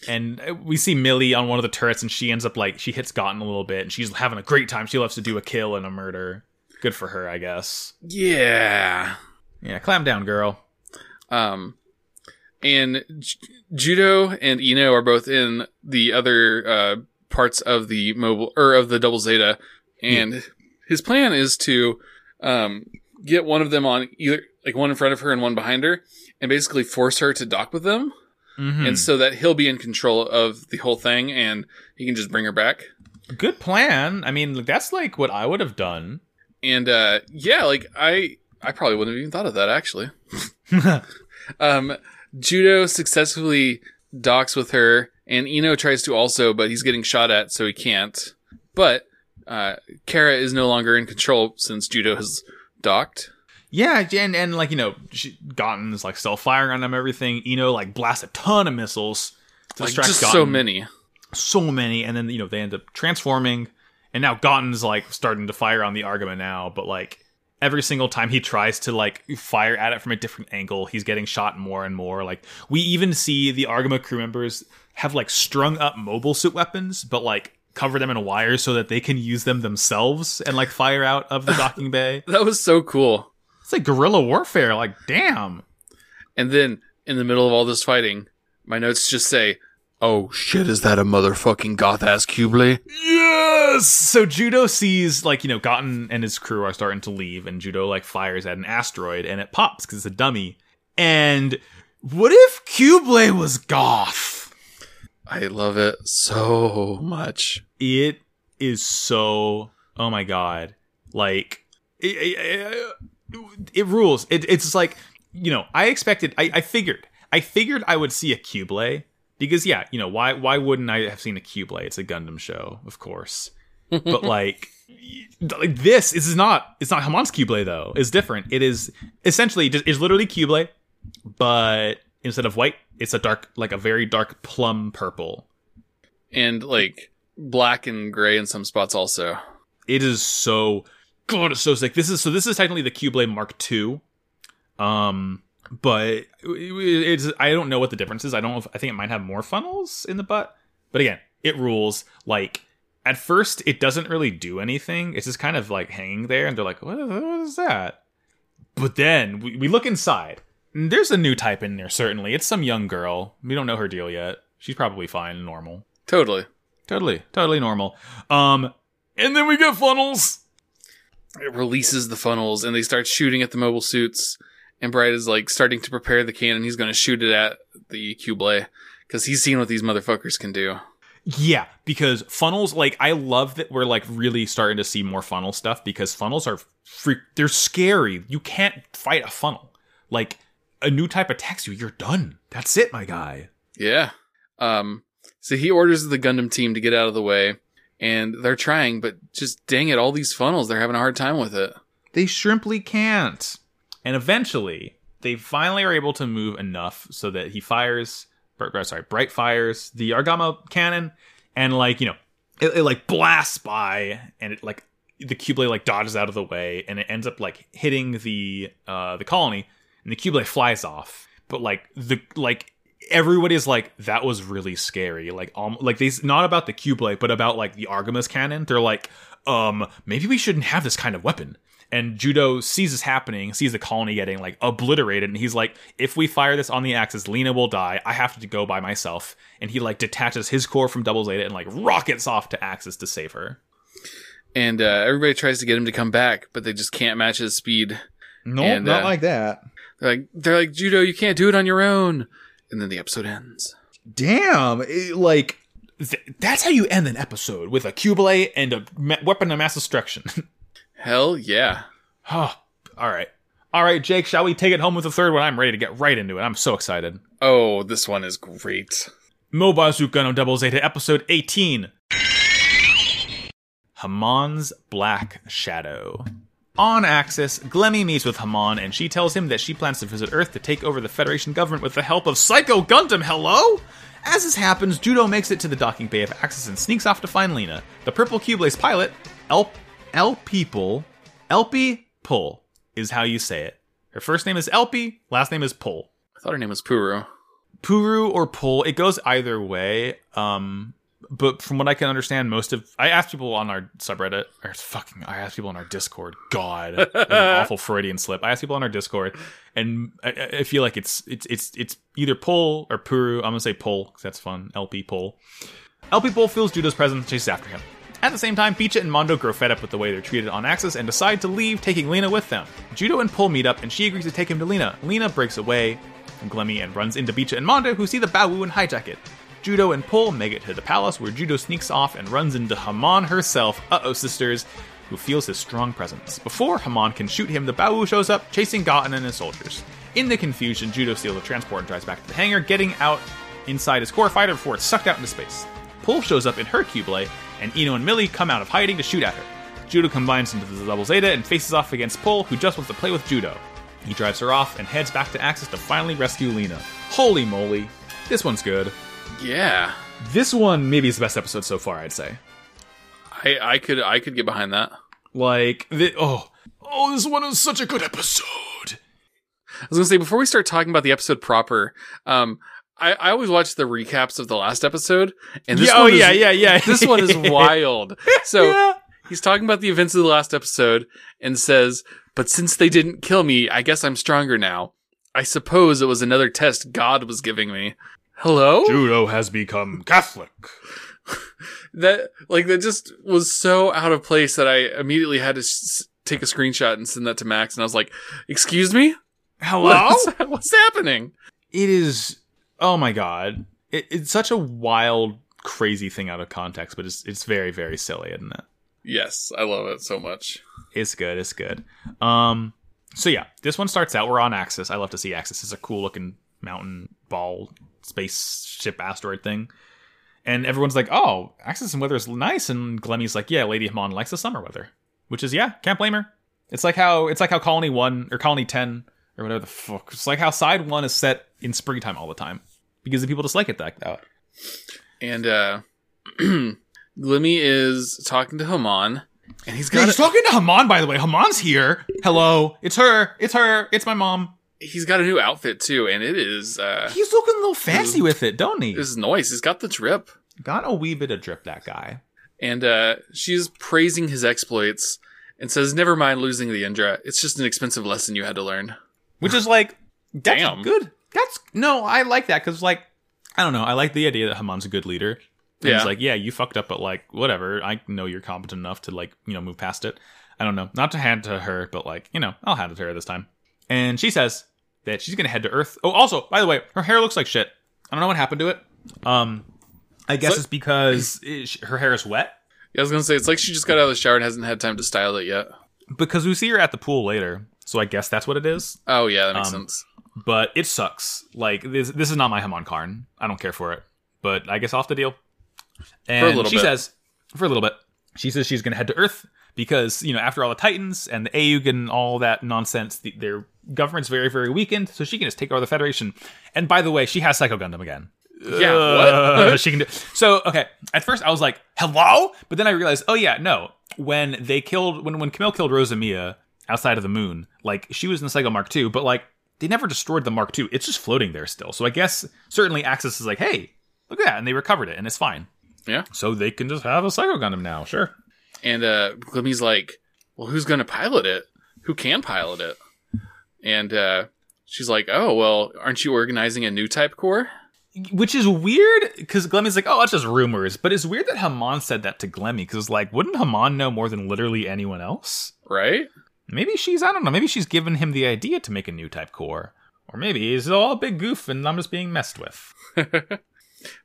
And uh, we see Millie on one of the turrets, and she ends up like she hits Gotten a little bit, and she's having a great time. She loves to do a kill and a murder. Good for her, I guess. yeah. Yeah, clam down, girl. Um, and J- Judo and Eno are both in the other uh, parts of the mobile or of the Double Zeta, and his plan is to um, get one of them on either like one in front of her and one behind her, and basically force her to dock with them, Mhm. and so that he'll be in control of the whole thing, and he can just bring her back. Good plan. I mean, that's like what I would have done. And uh, yeah, like I I probably wouldn't have even thought of that actually. [LAUGHS] Um, Judo successfully docks with her, and Ino tries to also, but he's getting shot at, so he can't. But uh, Kara is no longer in control since Judo has docked. Yeah, and and like you know, she, Gotten is like still firing on them. Everything. Eno like blasts a ton of missiles to Like distract just Gotten. so many. so many, and then you know they end up transforming, and now Gotten's like starting to fire on the Argama now, but like every single time he tries to like fire at it from a different angle, he's getting shot more and more. Like we even see the Argama crew members have like strung up mobile suit weapons, but like cover them in wires so that they can use them themselves and like fire out of the [LAUGHS] docking bay. That was so cool. It's like guerrilla warfare. Like damn. And then in the middle of all this fighting, my notes just say, "Oh shit, is that a motherfucking goth ass Cubeley?" Yes. So Judo sees like you know Gotten and his crew are starting to leave, and Judo like fires at an asteroid, and it pops because it's a dummy. And what if Cubeley was goth? I love it so much. It is so oh my god, like it, it, it rules. It, it's like you know I expected. I, I figured. I figured I would see a Cubeley because yeah, you know why why wouldn't I have seen a Cubeley? It's a Gundam show, of course. but [LAUGHS] like like this, this is not it's not Haman's Cubeley though. It's different. It is essentially just it's literally Cubeley, but instead of white, it's a dark like a very dark plum purple. And like black and gray in some spots also. It is so God, it's so sick. This is so this is technically the Cubeley Mark II. Um but it- it's I don't know what the difference is. I don't if I think it might have more funnels in the butt. But again, it rules. Like at first it doesn't really do anything. It's just kind of like hanging there and they're like, what, what is that? But then we, we look inside. There's a new type in there, certainly. It's some young girl. We don't know her deal yet. She's probably fine and normal. Totally. Totally, totally normal. Um, and then we get funnels. It releases the funnels and they start shooting at the mobile suits. And Bright is like starting to prepare the cannon. He's going to shoot it at the Cubeley because he's seen what these motherfuckers can do. Yeah, because funnels, like, I love that we're like really starting to see more funnel stuff because funnels are freak. They're scary. You can't fight a funnel. Like a new type attacks you, you're done. That's it, my guy. Yeah. Um. So he orders the Gundam team to get out of the way, and they're trying, but just dang it, all these funnels, they're having a hard time with it. They shrimply can't. And eventually, they finally are able to move enough so that he fires, sorry, Bright fires the Argama cannon, and like, you know, it, it like blasts by, and it like, the Cubeley like dodges out of the way, and it ends up like hitting the, uh, the colony, and the Cubeley flies off. But like, the, like, everybody's like, that was really scary. Like, um, like, these, not about the cube Cubeley, but about like the Argama's cannon. They're like, um, maybe we shouldn't have this kind of weapon. And Judo sees this happening, sees the colony getting like obliterated, and he's like, if we fire this on the Axis, Lena will die. I have to go by myself. And he like detaches his core from Double Zeta and like rockets off to Axis to save her. and uh, everybody tries to get him to come back, but they just can't match his speed. No, And, not uh, like that. They're like, they're like, Judo, you can't do it on your own. And then the episode ends. Damn, it- like th- that's how you end an episode with a Cubeley and a ma- weapon of mass destruction. [LAUGHS] Hell yeah. oh, all right, all right, Jake. Shall we take it home with the third one? I'm ready to get right into it. I'm so excited. Oh, this one is great. Mobile Suit Gundam Double Zeta Episode 18. Haman's Black Shadow. On Axis, Glemy meets with Haman, and she tells him that she plans to visit Earth to take over the Federation government with the help of Psycho Gundam. Hello? As this happens, Judo makes it to the docking bay of Axis and sneaks off to find Lena. The Purple Cubeley's pilot, El El People, Elpie Pull is how you say it. Her first name is Elpie, last name is Pull. I thought her name was Puru. Puru or Pull, it goes either way. Um, but from what I can understand, most of I asked people on our subreddit, or fucking, I asked people on our Discord. God, an [LAUGHS] awful Freudian slip. I asked people on our Discord, and I, I- feel like it's it's it's it's either Pull or Puru. I'm gonna say Pull because that's fun. Elpie Pull. Elpie Pull feels Judo's presence and chases after him. At the same time, Beecha and Mondo grow fed up with the way they're treated on Axis and decide to leave, taking Lena with them. Judo and Pull meet up, and she agrees to take him to Lena. Lena breaks away from Glemy and runs into Beecha and Mondo, who see the Bawu and hijack it. Judo and Pull make it to the palace, where Judo sneaks off and runs into Haman herself, uh oh sisters, who feels his strong presence. Before Haman can shoot him, the Bawu shows up, chasing Gotten and his soldiers. In the confusion, Judo steals a transport and drives back to the hangar, getting out inside his core fighter before it's sucked out into space. Pull shows up in her Cubeley, and Ino and Millie come out of hiding to shoot at her. Judo combines into the Double Zeta and faces off against Pull, who just wants to play with Judo. He drives her off and heads back to Axis to finally rescue Lena. Holy moly, this one's good. Yeah. This one maybe is the best episode so far, I'd say. I, I could I could get behind that. Like, the, oh, oh, this one is such a good episode. I was gonna say before we start talking about the episode proper, um, I, I always watch the recaps of the last episode, and this yeah, oh one is, yeah, yeah, yeah. [LAUGHS] this one is [LAUGHS] wild. So Yeah. he's talking about the events of the last episode and says, "But since they didn't kill me, I guess I'm stronger now. I suppose it was another test God was giving me." Hello? Judo has become Catholic. [LAUGHS] That like that just was so out of place that I immediately had to s- take a screenshot and send that to Max, and I was like, "Excuse me, Hello? [LAUGHS] what's, what's happening?" it is oh my god it, it's such a wild crazy thing out of context but it's it's very very silly isn't it Yes, I love it so much. it's good it's good um so yeah this one starts out we're on axis i love to see axis it's a cool looking mountain ball spaceship asteroid thing and everyone's like oh axis and weather is nice and glemy's like yeah lady haman likes the summer weather which is yeah can't blame her it's like how it's like how colony 1 or colony 10 or whatever the fuck it's like how side 1 is set in springtime all the time because the people just like it that that And uh [CLEARS THROAT] Glemy is talking to Haman, and he's Yeah, got he's a, talking to Haman, by the way. Haman's here. Hello. It's her. It's her. It's my mom. He's got a new outfit too, and it is uh He's looking a little fancy with it, don't he? this is noise. He's got the drip. Got a wee bit of drip, that guy. And uh she's praising his exploits and says, Never mind losing the Endra. It's just an expensive lesson you had to learn. Which is like, [LAUGHS] that's Damn. good. That's, no, I like that because, like, I don't know. I like the idea that Haman's a good leader. And Yeah. He's like, yeah, you fucked up, but, like, whatever. I know you're competent enough to, like, you know, move past it. I don't know. Not to hand to her, but, like, you know, I'll hand it to her this time. And she says that she's going to head to Earth. Oh, also, by the way, her hair looks like shit. I don't know what happened to it. Um, I guess So- it's because it, her hair is wet. Yeah, I was gonna say it's like she just got out of the shower and hasn't had time to style it yet. Because we see her at the pool later. So I guess that's what it is. Oh yeah, that makes Um, sense. but it sucks. Like this, this is not my Haman Karn. I don't care for it. But I guess off the deal. And For a little she bit. says, for a little bit, she says she's going to head to Earth because you know after all the Titans and the Aug and all that nonsense, the, their government's very very weakened. So she can just take over the Federation. And by the way, she has Psycho Gundam again. Yeah, Uh, what? [LAUGHS] she can do. So okay, at first I was like, "Hello," but then I realized, oh yeah, no. When they killed, when when Camille killed Rosamia outside of the moon, like she was in the Psycho Mark II, but like they never destroyed the Mark II. It's just floating there still. So I guess certainly Axis is like, hey, look at that, and they recovered it, and it's fine. Yeah. So they can just have a Psycho Gundam now, sure. And uh like, Well, who's gonna pilot it? Who can pilot it? And uh she's like, Oh, well, aren't you organizing a new type core? which is weird because Glemy's like, oh, that's just rumors. But it's weird that Haman said that to Glemy because, like, wouldn't Haman know more than literally anyone else? Right? Maybe she's, I don't know, maybe she's given him the idea to make a new type core. Or maybe it's all a big goof and I'm just being messed with. [LAUGHS]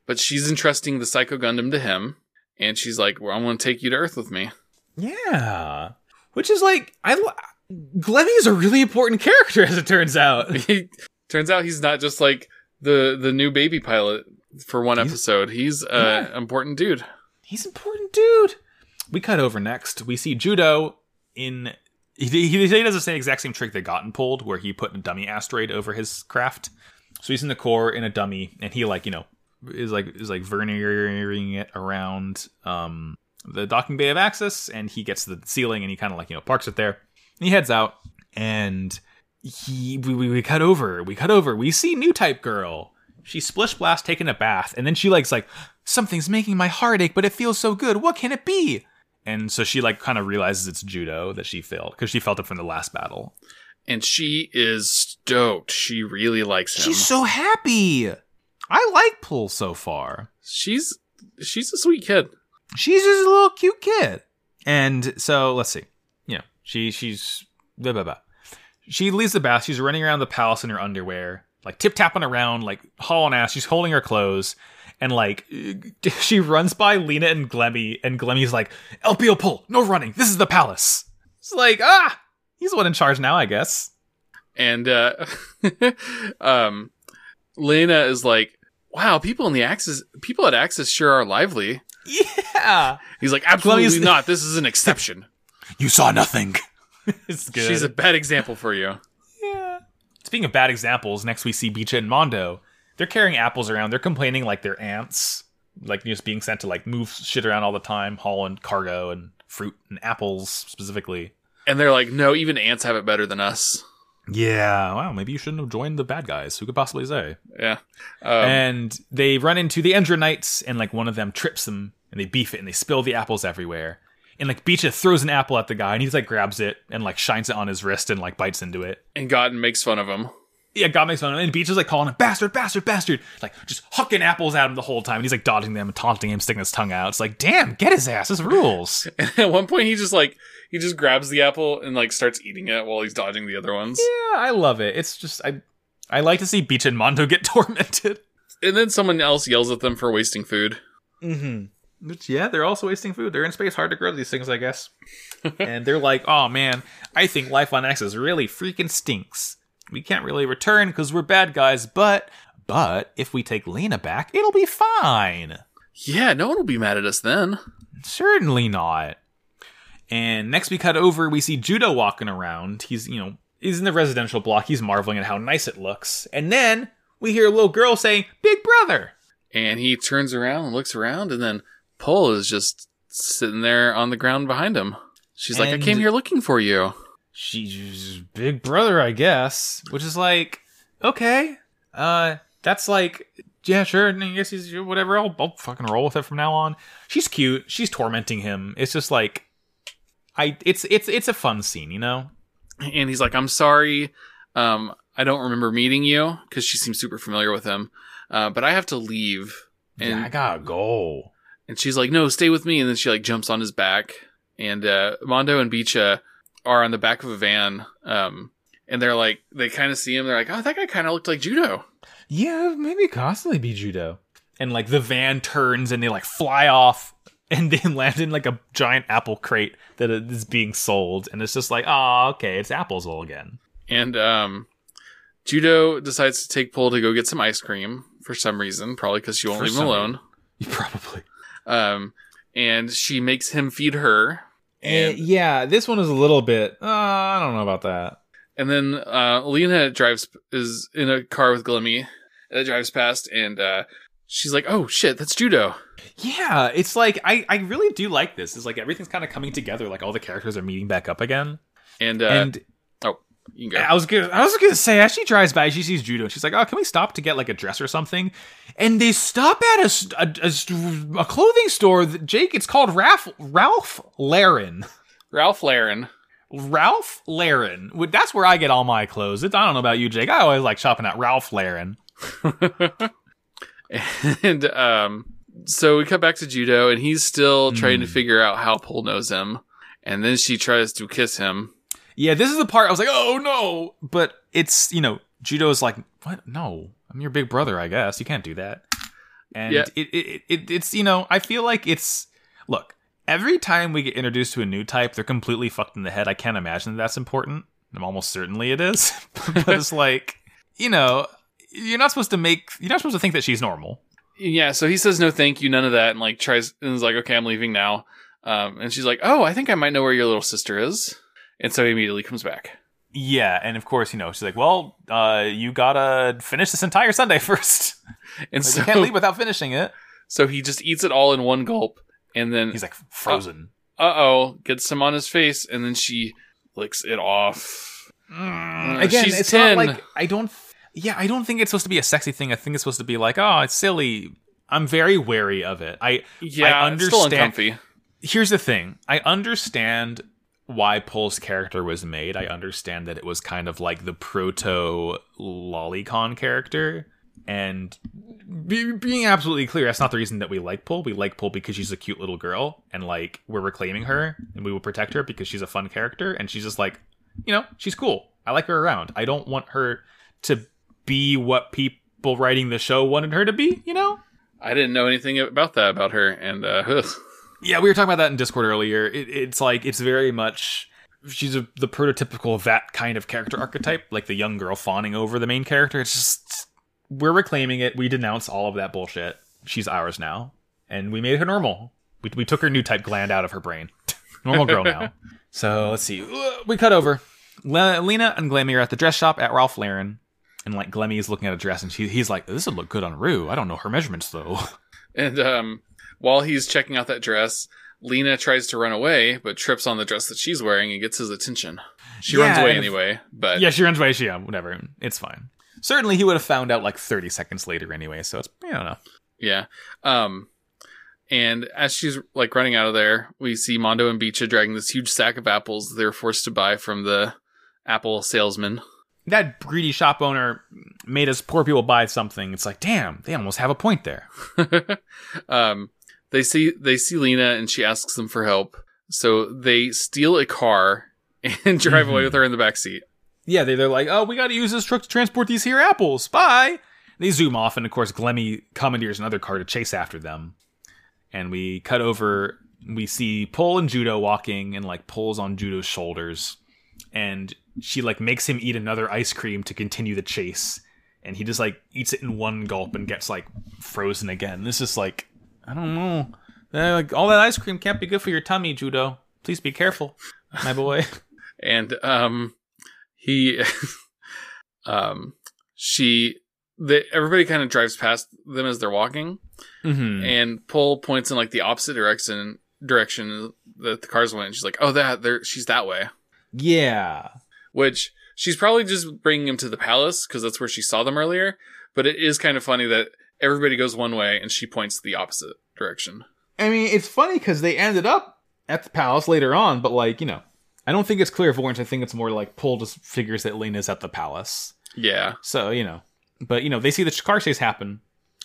but she's entrusting the Psycho Gundam to him, and she's like, well, I want to take you to Earth with me. Yeah. Which is like, I. Glemy is a really important character, as it turns out. [LAUGHS] He, turns out he's not just like the the new baby pilot for one he's, episode. He's an yeah. important dude. He's important dude. We cut over next. We see Judo in. He, he, he does the same exact same trick that Gotten pulled, where he put a dummy asteroid over his craft. So he's in the core in a dummy, and he like you know is like is like verniering it around um the docking bay of Axis, and he gets to the ceiling, and he kind of like you know parks it there. he heads out, and he we, we, we cut over, we cut over, we see new type girl. She splish blast taking a bath, and then she like's like something's making my heart ache, but it feels so good. What can it be? And so she like kind of realizes it's judo that she failed because she felt it from the last battle. And she is stoked. She really likes him. She's so happy. I like Pull so far. She's she's a sweet kid. She's just a little cute kid. And so let's see. Yeah, she she's blah blah blah. She leaves the bath. She's running around the palace in her underwear, like tip tapping around, like hauling ass. She's holding her clothes, and like [LAUGHS] she runs by Lena and Glemy, and Glemy's like, "LPO pull, no running. This is the palace." It's like ah, he's one in charge now, I guess. And uh, [LAUGHS] um, Lena is like, "Wow, people in the Axis, people at Axis sure are lively." Yeah. He's like, "Absolutely not. This is an exception." [LAUGHS] you saw nothing. [LAUGHS] it's good. She's a bad example for you. Yeah. Speaking of bad examples, next we see Beecha and Mondo. They're carrying apples around. They're complaining like they're ants, like just being sent to like move shit around all the time, hauling cargo and fruit and apples specifically. And they're like, no, even ants have it better than us. Yeah, well, maybe you shouldn't have joined the bad guys. Who could possibly say? Yeah. Um, and they run into the Endrinites, and like one of them trips them, and they beef it, and they spill the apples everywhere. And like Beecha throws an apple at the guy, and he's like grabs it and like shines it on his wrist and like bites into it. And Gotten makes fun of him. Yeah, God makes fun of him, and Beach is like calling him bastard, bastard, bastard, like just hucking apples at him the whole time. And he's like dodging them and taunting him, sticking his tongue out. It's like, damn, get his ass. This rules. [LAUGHS] and at one point, he just like he just grabs the apple and like starts eating it while he's dodging the other ones. Yeah, I love it. It's just I I like to see Beach and Mondo get [LAUGHS] tormented. And then someone else yells at them for wasting food. Mm-hmm. Which, yeah, they're also wasting food. They're in space, hard to grow these things, I guess. [LAUGHS] and they're like, oh man, I think life on Axis really freaking stinks. We can't really return because we're bad guys, but but if we take Lena back, it'll be fine. Yeah, no one will be mad at us then. Certainly not. And next we cut over, we see Judo walking around. He's, you know, he's in the residential block. He's marveling at how nice it looks. And then we hear a little girl saying, Big brother. And he turns around and looks around, and then Pull is just sitting there on the ground behind him. She's and like, I came here looking for you. She's big brother, I guess. Which is like, okay. Uh, that's like, yeah, sure. I guess he's whatever. I'll, I'll fucking roll with it from now on. She's cute. She's tormenting him. It's just like, I it's it's it's a fun scene, you know. And he's like, "I'm sorry, um, I don't remember meeting you because she seems super familiar with him, uh, but I have to leave." And yeah, I gotta go. And she's like, "No, stay with me." And then she like jumps on his back, and uh, Mondo and Beecha are on the back of a van, um, and they're like, they kind of see him. They're like, "Oh, that guy kind of looked like Judo." Yeah, maybe constantly be Judo. And like the van turns and they like fly off and then land in like a giant apple crate that is being sold, and it's just like, oh, okay, it's apples all again. And um, Judo decides to take Pull to go get some ice cream for some reason, probably because she won't for leave him alone. [LAUGHS] Probably. Um, and she makes him feed her. And, and yeah, this one is a little bit. Uh, I don't know about that. And then uh, Lena drives is in a car with Glemy that drives past, and uh, she's like, "Oh shit, that's Judo." Yeah, it's like I I really do like this. It's like everything's kind of coming together. Like all the characters are meeting back up again. And uh, and oh, you can go. I was gonna I was gonna say as she drives by, she sees Judo. And She's like, "Oh, can we stop to get like a dress or something?" And they stop at a a, a, a clothing store. That, Jake, it's called Ralph Ralph Laren. Ralph Laren. Ralph Laren. That's where I get all my clothes. It's, I don't know about you, Jake. I always like shopping at Ralph Lauren. [LAUGHS] [LAUGHS] And um, so we cut back to Judo, and he's still trying to Mm. figure out how Pole knows him. And then she tries to kiss him. Yeah, this is the part I was like, oh no. But it's, you know, Judo is like, what? No, I'm your big brother, I guess. You can't do that. And Yeah. it, it, it, it's, you know, I feel like it's, look, every time we get introduced to a new type, they're completely fucked in the head. I can't imagine that that's important. I'm almost certainly it is. [LAUGHS] but it's [LAUGHS] like, you know, you're not supposed to make, you're not supposed to think that she's normal. Yeah, so he says no, thank you, none of that, and like tries and is like, okay, I'm leaving now. Um, and she's like, oh, I think I might know where your little sister is. And so he immediately comes back. Yeah, and of course, you know, she's like, well, uh, you gotta finish this entire Sunday [LAUGHS] first. And Like, so, we can't leave without finishing it. so he just eats it all in one gulp, and then He's like, frozen. uh oh, gets some on his face, and then she licks it off. Mm, Uh, Again, she's it's 10. not like I don't. Yeah, I don't think it's supposed to be a sexy thing. I think it's supposed to be like, oh, it's silly. I'm very wary of it. I Yeah, still understand- here's the thing. I understand why Pole's character was made. I understand that it was kind of like the proto lolicon character. And be, being absolutely clear, that's not the reason that we like Pole. We like Pole because she's a cute little girl, and like we're reclaiming her, and we will protect her because she's a fun character, and she's just like, you know, she's cool. I like her around. I don't want her to be what people writing the show wanted her to be. You know, I didn't know anything about that about her, and uh. [LAUGHS] Yeah, we were talking about that in Discord earlier. It, it's like it's very much she's a, the prototypical that kind of character archetype, like the young girl fawning over the main character. It's just we're reclaiming it. We denounce all of that bullshit. She's ours now, and we made her normal. We, we took her new type gland out of her brain. [LAUGHS] normal girl now. [LAUGHS] So let's see. We cut over. Le- Lena and Glemy are at the dress shop at Ralph Lauren. And like Glemy is looking at a dress, and she, he's like, "This would look good on Rue." I don't know her measurements though. [LAUGHS] and um, while he's checking out that dress, Lena tries to run away, but trips on the dress that she's wearing and gets his attention. She runs away anyway, but yeah, she runs away. She, yeah, whatever. It's fine. Certainly, he would have found out like 30 seconds later anyway. So it's I don't know. Yeah. Um and as she's like running out of there, we see Mondo and Beecha dragging this huge sack of apples they're forced to buy from the apple salesman. That greedy shop owner made us poor people buy something. It's like, damn, they almost have a point there. [LAUGHS] um they see they see Lena and she asks them for help. So they steal a car [LAUGHS] and drive away Mhm. with her in the back seat. Yeah, they, they're like, oh, we got to use this truck to transport these here apples. Bye. They zoom off, and of course, Glemy commandeers another car to chase after them. And we cut over. We see Pole and Judo walking, and like Pole's on Judo's shoulders, and she like makes him eat another ice cream to continue the chase. And he just like eats it in one gulp and gets like frozen again. This is like, I don't know. Like all that ice cream can't be good for your tummy, Judo. Please be careful, my boy. [LAUGHS] [LAUGHS] and um he [LAUGHS] um she the everybody kind of drives past them as they're walking mm-hmm. and Pole points in like the opposite direction direction that the cars went. She's like, "Oh, that there, she's that way." Yeah. Which she's probably just bringing him to the palace because that's where she saw them earlier. But it is kind of funny that everybody goes one way and she points the opposite direction. I mean, it's funny because they ended up at the palace later on, but like, you know, I don't think it's clairvoyance. I think it's more like Pole just figures that Lena's at the palace. Yeah, So, you know, but, you know, they see the car chase happen.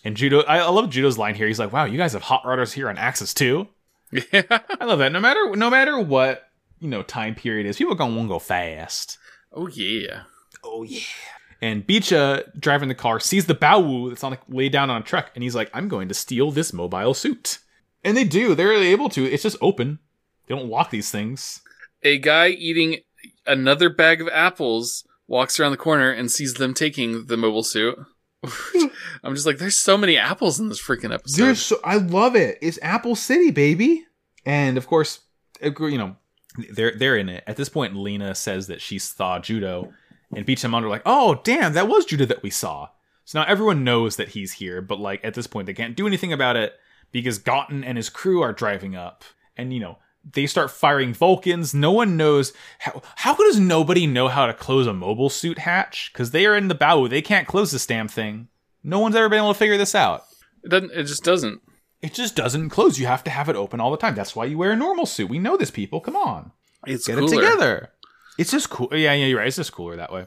And Judo, I, I love Judo's line here. He's like, wow, you guys have hot rodders here on Axis too. yeah, [LAUGHS] I love that. No matter, no matter what, you know, time period is, people gonna want to go fast. oh yeah. Oh, yeah. And Beecha, driving the car, sees the Bawu that's on a, laid down on a truck, and he's like, I'm going to steal this mobile suit. And they do. They're able to. It's just open. They don't lock these things. A guy eating another bag of apples walks around the corner and sees them taking the mobile suit. [LAUGHS] I'm just like, there's so many apples in this freaking episode. There's so I love it. It's Apple City, baby. And of course, you know, they're they're in it. At this point, Lena says that she saw Judo, and Beach and Mondo are like, "Oh, damn, that was Judo that we saw." So now everyone knows that he's here, but like at this point, they can't do anything about it because Gotten and his crew are driving up, and you know they start firing Vulcans. No one knows how. How does nobody know how to close a mobile suit hatch? Because they are in the bow. They can't close this damn thing. No one's ever been able to figure this out. It doesn't. It just doesn't. It just doesn't close. You have to have it open all the time. That's why you wear a normal suit. We know this, people. Come on, It's get cooler. it together. It's just cool. Yeah, yeah, you're right. It's just cooler that way.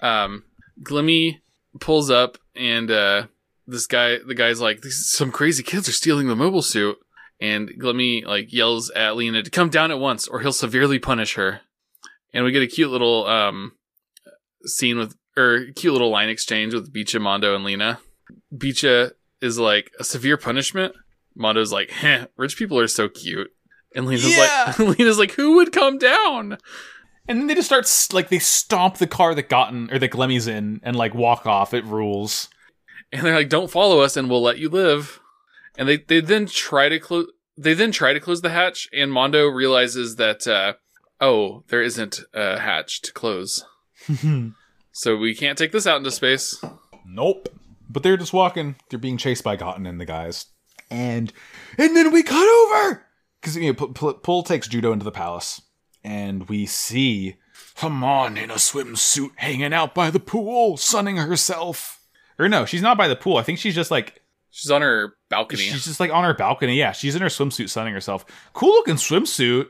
Um, Glemy pulls up and uh, this guy, the guy's like, These, some crazy kids are stealing the mobile suit. And Glemy like yells at Lena to come down at once or he'll severely punish her. And we get a cute little, um, scene with, or cute little line exchange with Beecha, Mondo, and Lena. Beecha is like, a severe punishment. Mondo's like, heh, rich people are so cute. And Lena's Yeah. like, [LAUGHS] Lena's like, who would come down? And then they just start like they stomp the car that Gotten or that Glemy's in and like walk off. It rules. and they're like, "Don't follow us, and we'll let you live." And they they then try to close. They then try to close the hatch, and Mondo realizes that uh, oh, there isn't a hatch to close, [LAUGHS] so we can't take this out into space. Nope. But they're just walking. They're being chased by Gotten and the guys. And and then we cut over because you know, P- P- Pull takes Judo into the palace, and we see Haman in a swimsuit hanging out by the pool, sunning herself. Or no, she's not by the pool. I think she's just like She's on her balcony. she's just like on her balcony. Yeah, she's in her swimsuit, sunning herself. Cool looking swimsuit.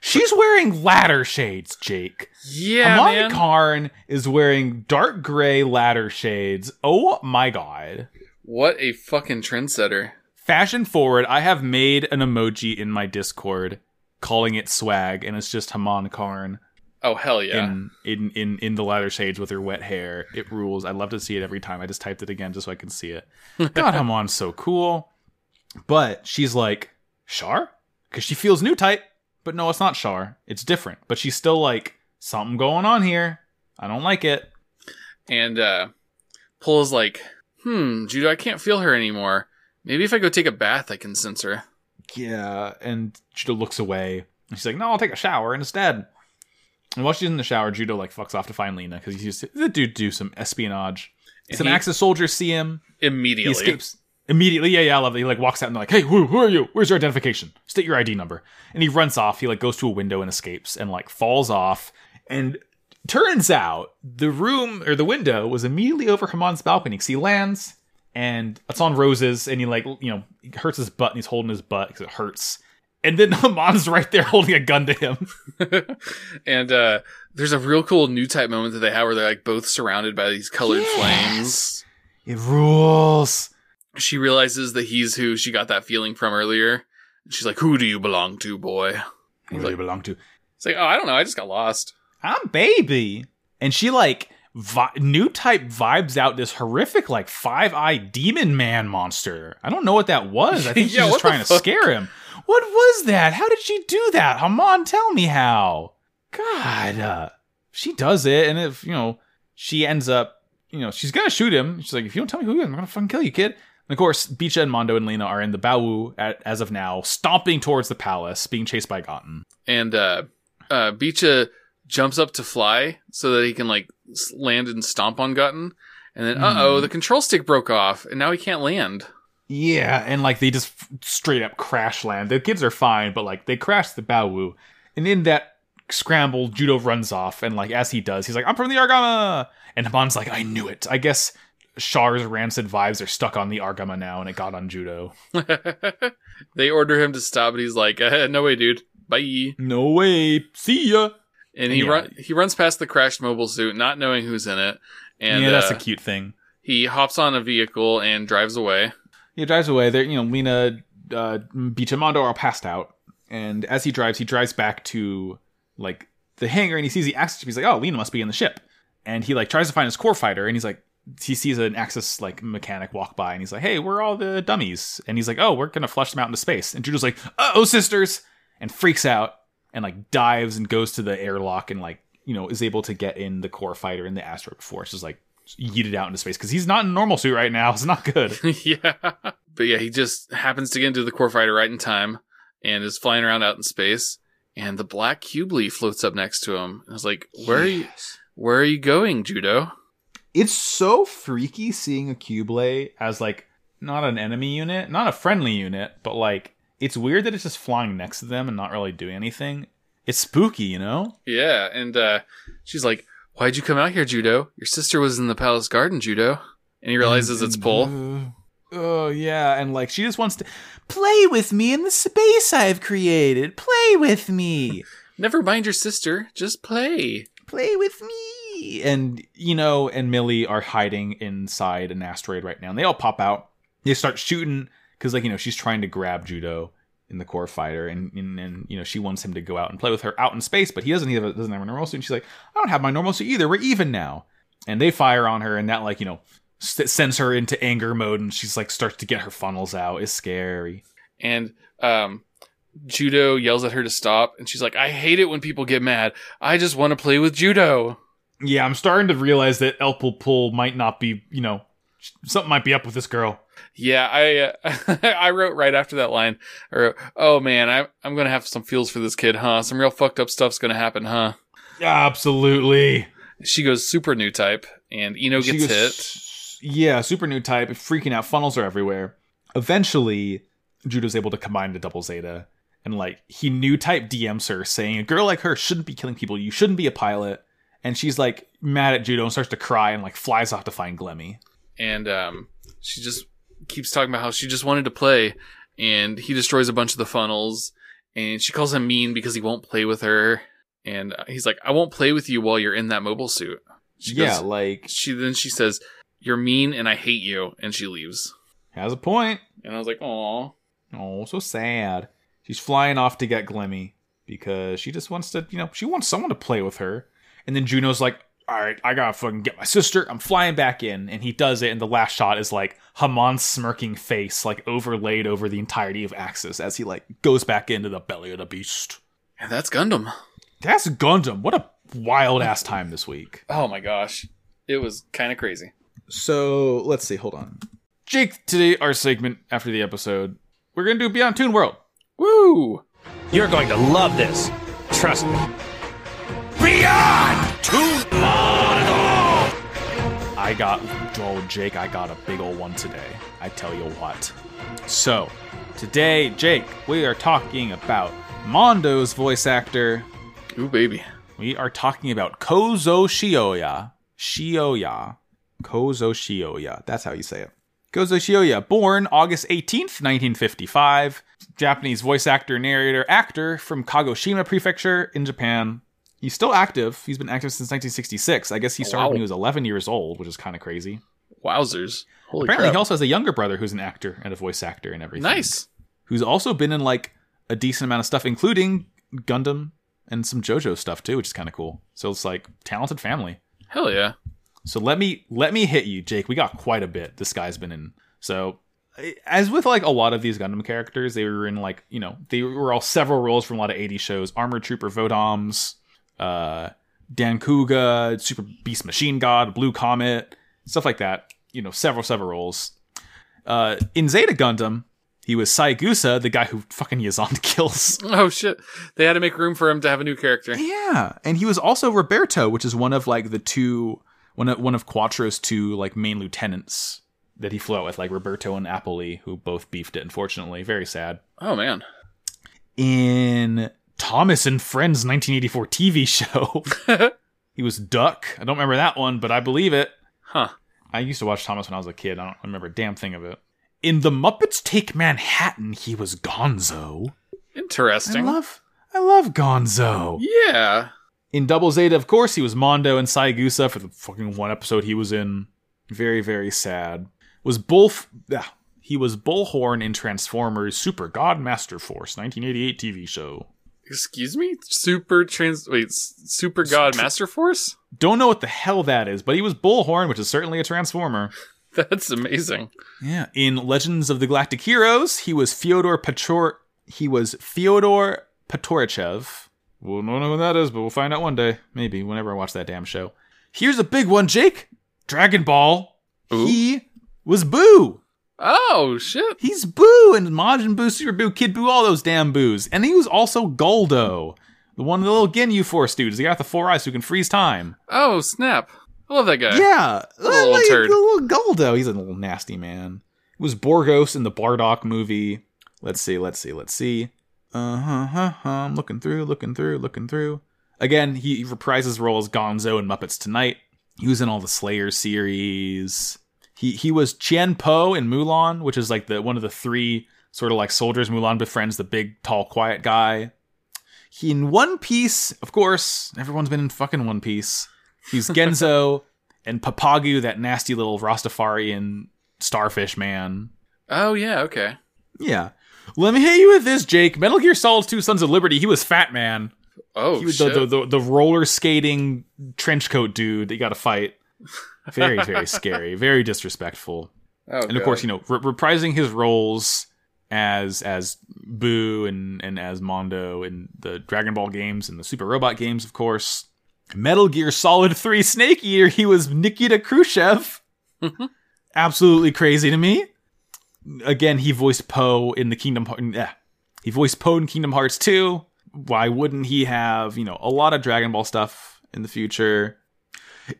She's wearing ladder shades, Jake. yeah, Amani man. Karn is wearing dark gray ladder shades. Oh my god. what a fucking trendsetter. Fashion forward, I have made an emoji in my Discord calling it swag, and it's just Haman Karn Oh hell yeah! in, in in in the ladder shades with her wet hair. It rules. I love to see it every time. I just typed it again just so I can see it. [LAUGHS] God, Haman's so cool. But she's like, Shar? Because she feels new type. But no, it's not Shar. It's different. But she's still like, something going on here. I don't like it. And uh, Pull is like, "Hmm, Judo, I can't feel her anymore. Maybe if I go take a bath, I can sense her." Yeah, and Judo looks away. And she's like, "No, I'll take a shower instead." And while she's in the shower, Judo like fucks off to find Lena because he's used to the dude do some espionage. And Some he- Axis soldiers see him. Immediately, He escapes immediately. Yeah, yeah, I love it. He like walks out and they're like, "Hey, who, who are you? Where's your identification? State your ID number." And he runs off. He like goes to a window and escapes and like falls off. And turns out the room or the window was immediately over Haman's balcony because he lands and it's on roses and he like you know he hurts his butt and he's holding his butt because it hurts. And then [LAUGHS] Haman's right there holding a gun to him. [LAUGHS] and uh, there's a real cool new type moment that they have where they're like both surrounded by these colored flames. It rules. She realizes that he's who she got that feeling from earlier. She's like, "Who do you belong to, boy?" Who do you belong to? It's like, "Oh, I don't know. I just got lost." I'm baby. And she like vi- new type vibes out this horrific like five eye demon man monster. I don't know what that was. I [LAUGHS] think she's Yeah, just trying to scare him. What was that? How did she do that? Haman, tell me how. God, uh, she does it, and if you know, she ends up, you know, she's gonna shoot him. She's like, if you don't tell me who you are, I'm gonna fucking kill you, kid. And of course, Beecha and Mondo and Lena are in the Bawu at, as of now, stomping towards the palace, being chased by Gotten. And uh, uh, Beecha jumps up to fly so that he can like land and stomp on Gotten. And then, uh oh, the control stick broke off, and now he can't land. Yeah, and like they just f- straight up crash land. The kids are fine, but like they crash the Bawu. And in that scramble, Judo runs off, and like as he does, he's like, I'm from the Argama! And Haman's like, I knew it. I guess Shar's rancid vibes are stuck on the Argama now, and it got on Judo. [LAUGHS] they order him to stop, and he's like, uh, "No way, dude. Bye." No way. See ya. And he Yeah. run he runs past the crashed mobile suit, not knowing who's in it. And yeah, that's uh, a cute thing. he hops on a vehicle and drives away. He drives away. There, you know, Lena, uh, Beach and Mondo are passed out, and as he drives, he drives back to like the hangar, and he sees the Axis. He's like, "Oh, Lena must be in the ship," and he like tries to find his core fighter, and he's like, he sees an Axis like mechanic walk by, and he's like, "Hey, where are all the dummies?" And he's like, "Oh, we're gonna flush them out into space." And Judo's like, "Uh oh, sisters," and freaks out and like dives and goes to the airlock and like you know is able to get in the core fighter in the asteroid force, just like yeeted out into space because he's not in normal suit right now. [LAUGHS] It's not good. [LAUGHS] yeah. But yeah, he just happens to get into the core fighter right in time and is flying around out in space. And the black Cubeley floats up next to him. I was like, Where are you where are you going, Judo? It's so freaky seeing a Cubeley as like not an enemy unit, not a friendly unit, but like it's weird that it's just flying next to them and not really doing anything. It's spooky, you know? Yeah, and uh she's like, Why'd you come out here, Judo? Your sister was in the palace garden, Judo. And he realizes it's Pull. Oh yeah, and like she just wants to play with me in the space I've created. Play with me. [LAUGHS] Never mind your sister, just play. play with me. He you know and Millie are hiding inside an asteroid right now, and they all pop out. They start shooting because, like, you know, she's trying to grab Judo in the core fighter, and, and, and you know she wants him to go out and play with her out in space, but he doesn't a, doesn't have a normal suit. And she's like, I don't have my normal suit either. We're even now. And they fire on her, and that like you know sends her into anger mode, and she's like starts to get her funnels out. It's scary. And um, Judo yells at her to stop, and she's like, "I hate it when people get mad. I just want to play with Judo." Yeah, I'm starting to realize that Elpie Pull might not be, you know, something might be up with this girl. Yeah, I uh, [LAUGHS] I wrote right after that line. Or oh man, I'm I'm gonna have some feels for this kid, huh? Some real fucked up stuff's gonna happen, huh? Absolutely. She goes super new type, and Ino gets goes, hit. Yeah, super new type, freaking out. Funnels are everywhere. Eventually, Judau's able to combine the double Zeta, and like he new type DMs her, saying a girl like her shouldn't be killing people. You shouldn't be a pilot. And she's like mad at Judau and starts to cry and like flies off to find Glemy. And um, she just keeps talking about how she just wanted to play, and he destroys a bunch of the funnels, and she calls him mean because he won't play with her, and he's like, "I won't play with you while you're in that mobile suit." She yeah, goes, like she then she says, "You're mean and I hate you," and she leaves. Has a point. And I was like, "Oh, oh, so sad." She's flying off to get Glemy because she just wants to, you know, she wants someone to play with her. And then Judau's like, all right, I gotta fucking get my sister. I'm flying back in. And he does it. And the last shot is like Haman's smirking face, like overlaid over the entirety of Axis as he like goes back into the belly of the beast. And that's Gundam. That's Gundam. What a wild ass time this week. Oh my gosh. It was kind of crazy. So let's see. Hold on. Jake, today, our segment after the episode, we're going to do Beyond Toon World. Woo! You're going to love this. Trust me. Beyond Toon I got, oh, Jake, I got a big old one today. I tell you what. So, today, Jake, we are talking about Mondo's voice actor. Ooh, baby. We are talking about Kozo Shioya. Shioya. Kozo Shioya. That's how you say it. Kozo Shioya, born August 18th, 1955. Japanese voice actor, narrator, actor from Kagoshima Prefecture in Japan. He's still active. He's been active since 1966. I guess he started wow. when he was 11 years old, which is kind of crazy. Wowzers. Holy Apparently, crap. he also has a younger brother who's an actor and a voice actor and everything. Nice. Who's also been in like a decent amount of stuff, including Gundam and some JoJo stuff too, which is kind of cool. So it's like talented family. Hell yeah. So let me let me hit you, Jake. We got quite a bit. This guy's been in. So as with like a lot of these Gundam characters, they were in like you know they were all several roles from a lot of 80 shows. Armored Trooper Votoms, uh, Dancouga, Super Beast Machine God, Blue Comet, stuff like that. You know, several several roles. Uh, in Zeta Gundam, he was Saigusa, the guy who fucking Yazan [LAUGHS] kills. Oh shit! They had to make room for him to have a new character. Yeah, and he was also Roberto, which is one of like the two one of one of Quattro's two like main lieutenants that he flew out with, like Roberto and Apolly, who both beefed it. Unfortunately, very sad. Oh man. In Thomas and Friends 1984 TV show. [LAUGHS] he was Duck. I don't remember that one, but I believe it. Huh. I used to watch Thomas when I was a kid. I don't remember a damn thing of it. In The Muppets Take Manhattan, he was Gonzo. Interesting. I love I love Gonzo. Yeah. In Double Zeta, of course, he was Mondo and Saigusa for the fucking one episode he was in. Very, very sad. Was Bull yeah, he was Bullhorn in Transformers Super God Master Force, 1988 TV show. Excuse me? Super trans wait, Super God Master Force? Don't know what the hell that is, but he was Bullhorn, which is certainly a transformer. [LAUGHS] That's amazing. Yeah. In Legends of the Galactic Heroes, he was Fyodor Pator he was Fyodor Patorichev. We'll not know who that is, but we'll find out one day. Maybe, whenever I watch that damn show. Here's a big one, Jake. Dragon Ball. Ooh. He was Boo. Oh shit! He's Boo and Majin Buu, Super Buu, Kid Buu, all those damn Boos, and he was also Guldo, the one of the little Ginyu Force dudes. He got the four eyes who can freeze time. Oh snap! I love that guy. Yeah, little, like, turd. little Guldo. He's a little nasty man. It was Borgos in the Bardock movie. Let's see, let's see, let's see. Uh huh, huh, huh. I'm looking through, looking through, looking through. Again, he reprises his role as Gonzo in Muppets Tonight. He was in all the Slayer series. He he was Chien Po in Mulan, which is like the one of the three sort of like soldiers Mulan befriends the big, tall, quiet guy. He in One Piece, of course, everyone's been in fucking One Piece. He's [LAUGHS] Genzo and Papagu, that nasty little Rastafarian starfish man. Oh yeah, okay. Yeah. Let me hit you with this, Jake. Metal Gear Solid 2 Sons of Liberty, he was Fat Man. Oh He was shit. the, the, the, the roller skating trench coat dude that you got to fight. [LAUGHS] Very, very scary. Very disrespectful. oh, and of course, you know, re- reprising his roles as as Boo and and as Mondo in the Dragon Ball games and the Super Robot games, of course. Metal Gear Solid 3 Snake Eater, he was Nikita Khrushchev. [LAUGHS] Absolutely crazy to me. Again, he voiced Poe in the Kingdom Hearts. Yeah. He voiced Poe in Kingdom Hearts 2. Why wouldn't he have, you know, a lot of Dragon Ball stuff in the future?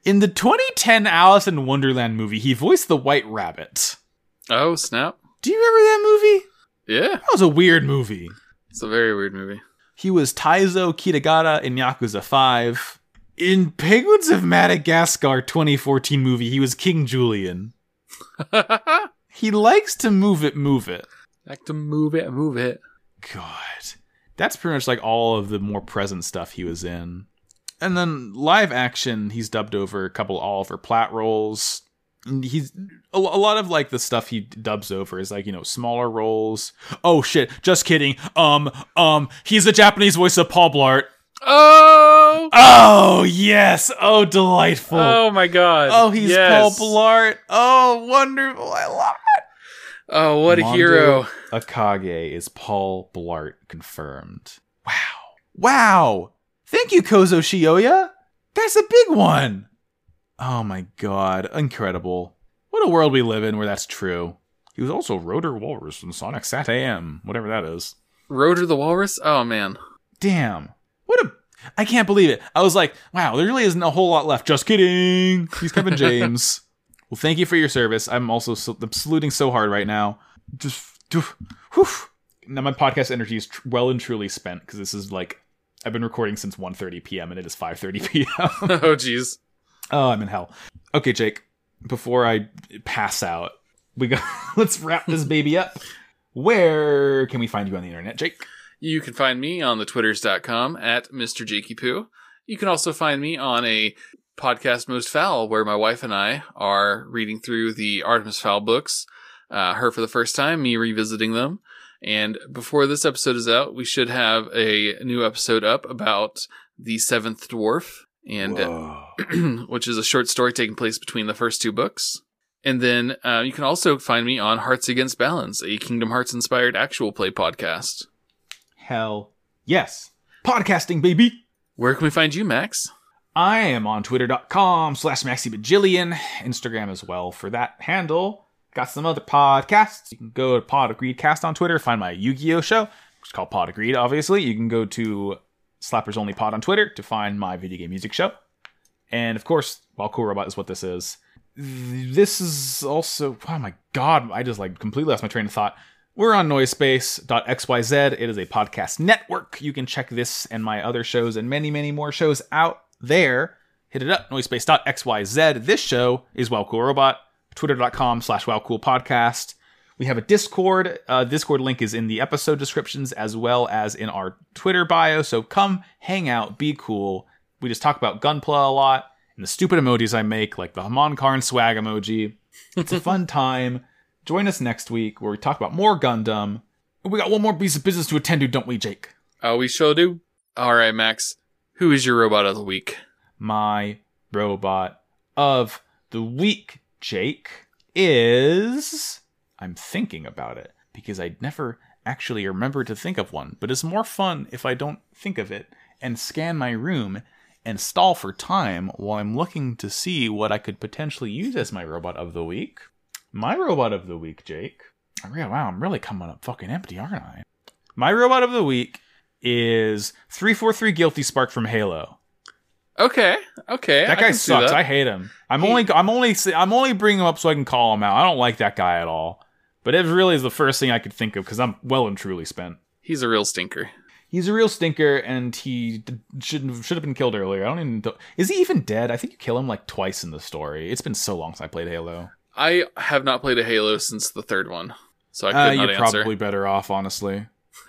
In the 2010 Alice in Wonderland movie, he voiced the White Rabbit. oh snap. Do you remember that movie? Yeah, That was a weird movie. it's a very weird movie. He was Taizo Kitagata in Yakuza 5. In Penguins of Madagascar 2014 movie, he was King Julien. [LAUGHS] He likes to move it, move it. Like to move it, move it. God. That's pretty much like all of the more present stuff he was in. And then live action, he's dubbed over a couple Oliver Platt roles. And He's a, a lot of like the stuff he dubs over is like, you know, smaller roles. Oh shit, just kidding. Um, um, he's the Japanese voice of Paul Blart. Oh, Oh, yes. Oh, delightful. oh my god. Oh, he's Yes. Paul Blart. Oh, wonderful. I love it. Oh, what a hero. Agake is Paul Blart confirmed. Wow. Wow. Thank you, Kozo Shioya. That's a big one. Oh my god. Incredible. What a world we live in where that's true. He was also Rotor Walrus from Sonic Sat AM, whatever that is. Rotor the Walrus. Oh man. Damn. What a. I can't believe it. I was like, wow, there really isn't a whole lot left. Just kidding. He's Kevin [LAUGHS] James. well, thank you for your service. I'm also so, I'm saluting so hard right now. Just. [SIGHS] Whew. Now my podcast energy is tr- well and truly spent because this is like I've been recording since 1:30 p.m. and it is 5:30 p.m. [LAUGHS] oh jeez. oh, I'm in hell. Okay, Jake. Before I pass out, we got [LAUGHS] let's wrap this baby up. Where can we find you on the internet, Jake? You can find me on the twitters.com at Mr. Jakey Poo. You can also find me on a podcast Most Foul where my wife and I are reading through the Artemis Fowl books. Uh, her for the first time, me revisiting them. And before this episode is out, we should have a new episode up about the Seventh Dwarf, and uh, [CLEARS THROAT] which is a short story taking place between the first two books. And then uh, you can also find me on Hearts Against Balance, a Kingdom Hearts inspired actual play podcast. Hell yes. Podcasting, baby. Where can we find you, Max? I am on twitter.com slash maxibajillion, Instagram as well for that handle. Got some other podcasts. You can go to Pod Agreed Cast on Twitter, find my Yu Gi Oh! show, which is called Pod Agreed, obviously. You can go to Slappers Only Pod on Twitter to find my video game music show. And of course, Wow Cool Robot is what this is. This is also, oh my god, I just like completely lost my train of thought. We're on noisepace.xyz. It is a podcast network. You can check this and my other shows and many, many more shows out there. Hit it up, noisepace.xyz. This show is Wow Cool Robot, twitter.com slash Wow We have a Discord. Uh, Discord link is in the episode descriptions as well as in our Twitter bio. So come hang out, be cool. We just talk about Gunpla a lot and the stupid emojis I make, like the Haman Karn swag emoji. It's a fun [LAUGHS] time. Join us next week where we talk about more Gundam. We got one more piece of business to attend to, don't we, Jake? Oh, we sure do. All right, Max. Who is your robot of the week? My robot of the week, Jake, is. I'm thinking about it because I'd never actually remember to think of one, but it's more fun if I don't think of it and scan my room and stall for time while I'm looking to see what I could potentially use as my robot of the week. My robot of the week, Jake. Wow, I'm really coming up fucking empty, aren't I? My robot of the week is 343 Guilty Spark from Halo. Okay, okay. That guy sucks. that. I hate him. I'm He- only I'm only I'm only bringing him up so I can call him out. I don't like that guy at all. But it really is the first thing I could think of because I'm well and truly spent. He's a real stinker. He's a real stinker, and he shouldn't should have been killed earlier. I don't even. Is he even dead? I think you kill him like twice in the story. It's been so long since I played Halo. I have not played a Halo since the third one, so I could Uh, not you're answer. probably better off, honestly. [LAUGHS]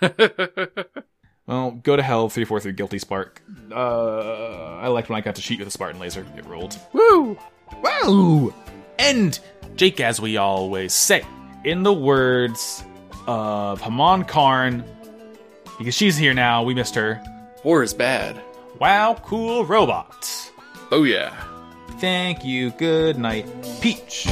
Well, go to hell, 343 Guilty Spark. Uh, I liked when I got to shoot with a Spartan laser. It rolled. Woo! Woo! And, Jake, as we always say, in the words of Haman Karn, because she's here now, we missed her. War is bad. Wow, cool robot. Oh yeah. Thank you. Good night, Peach.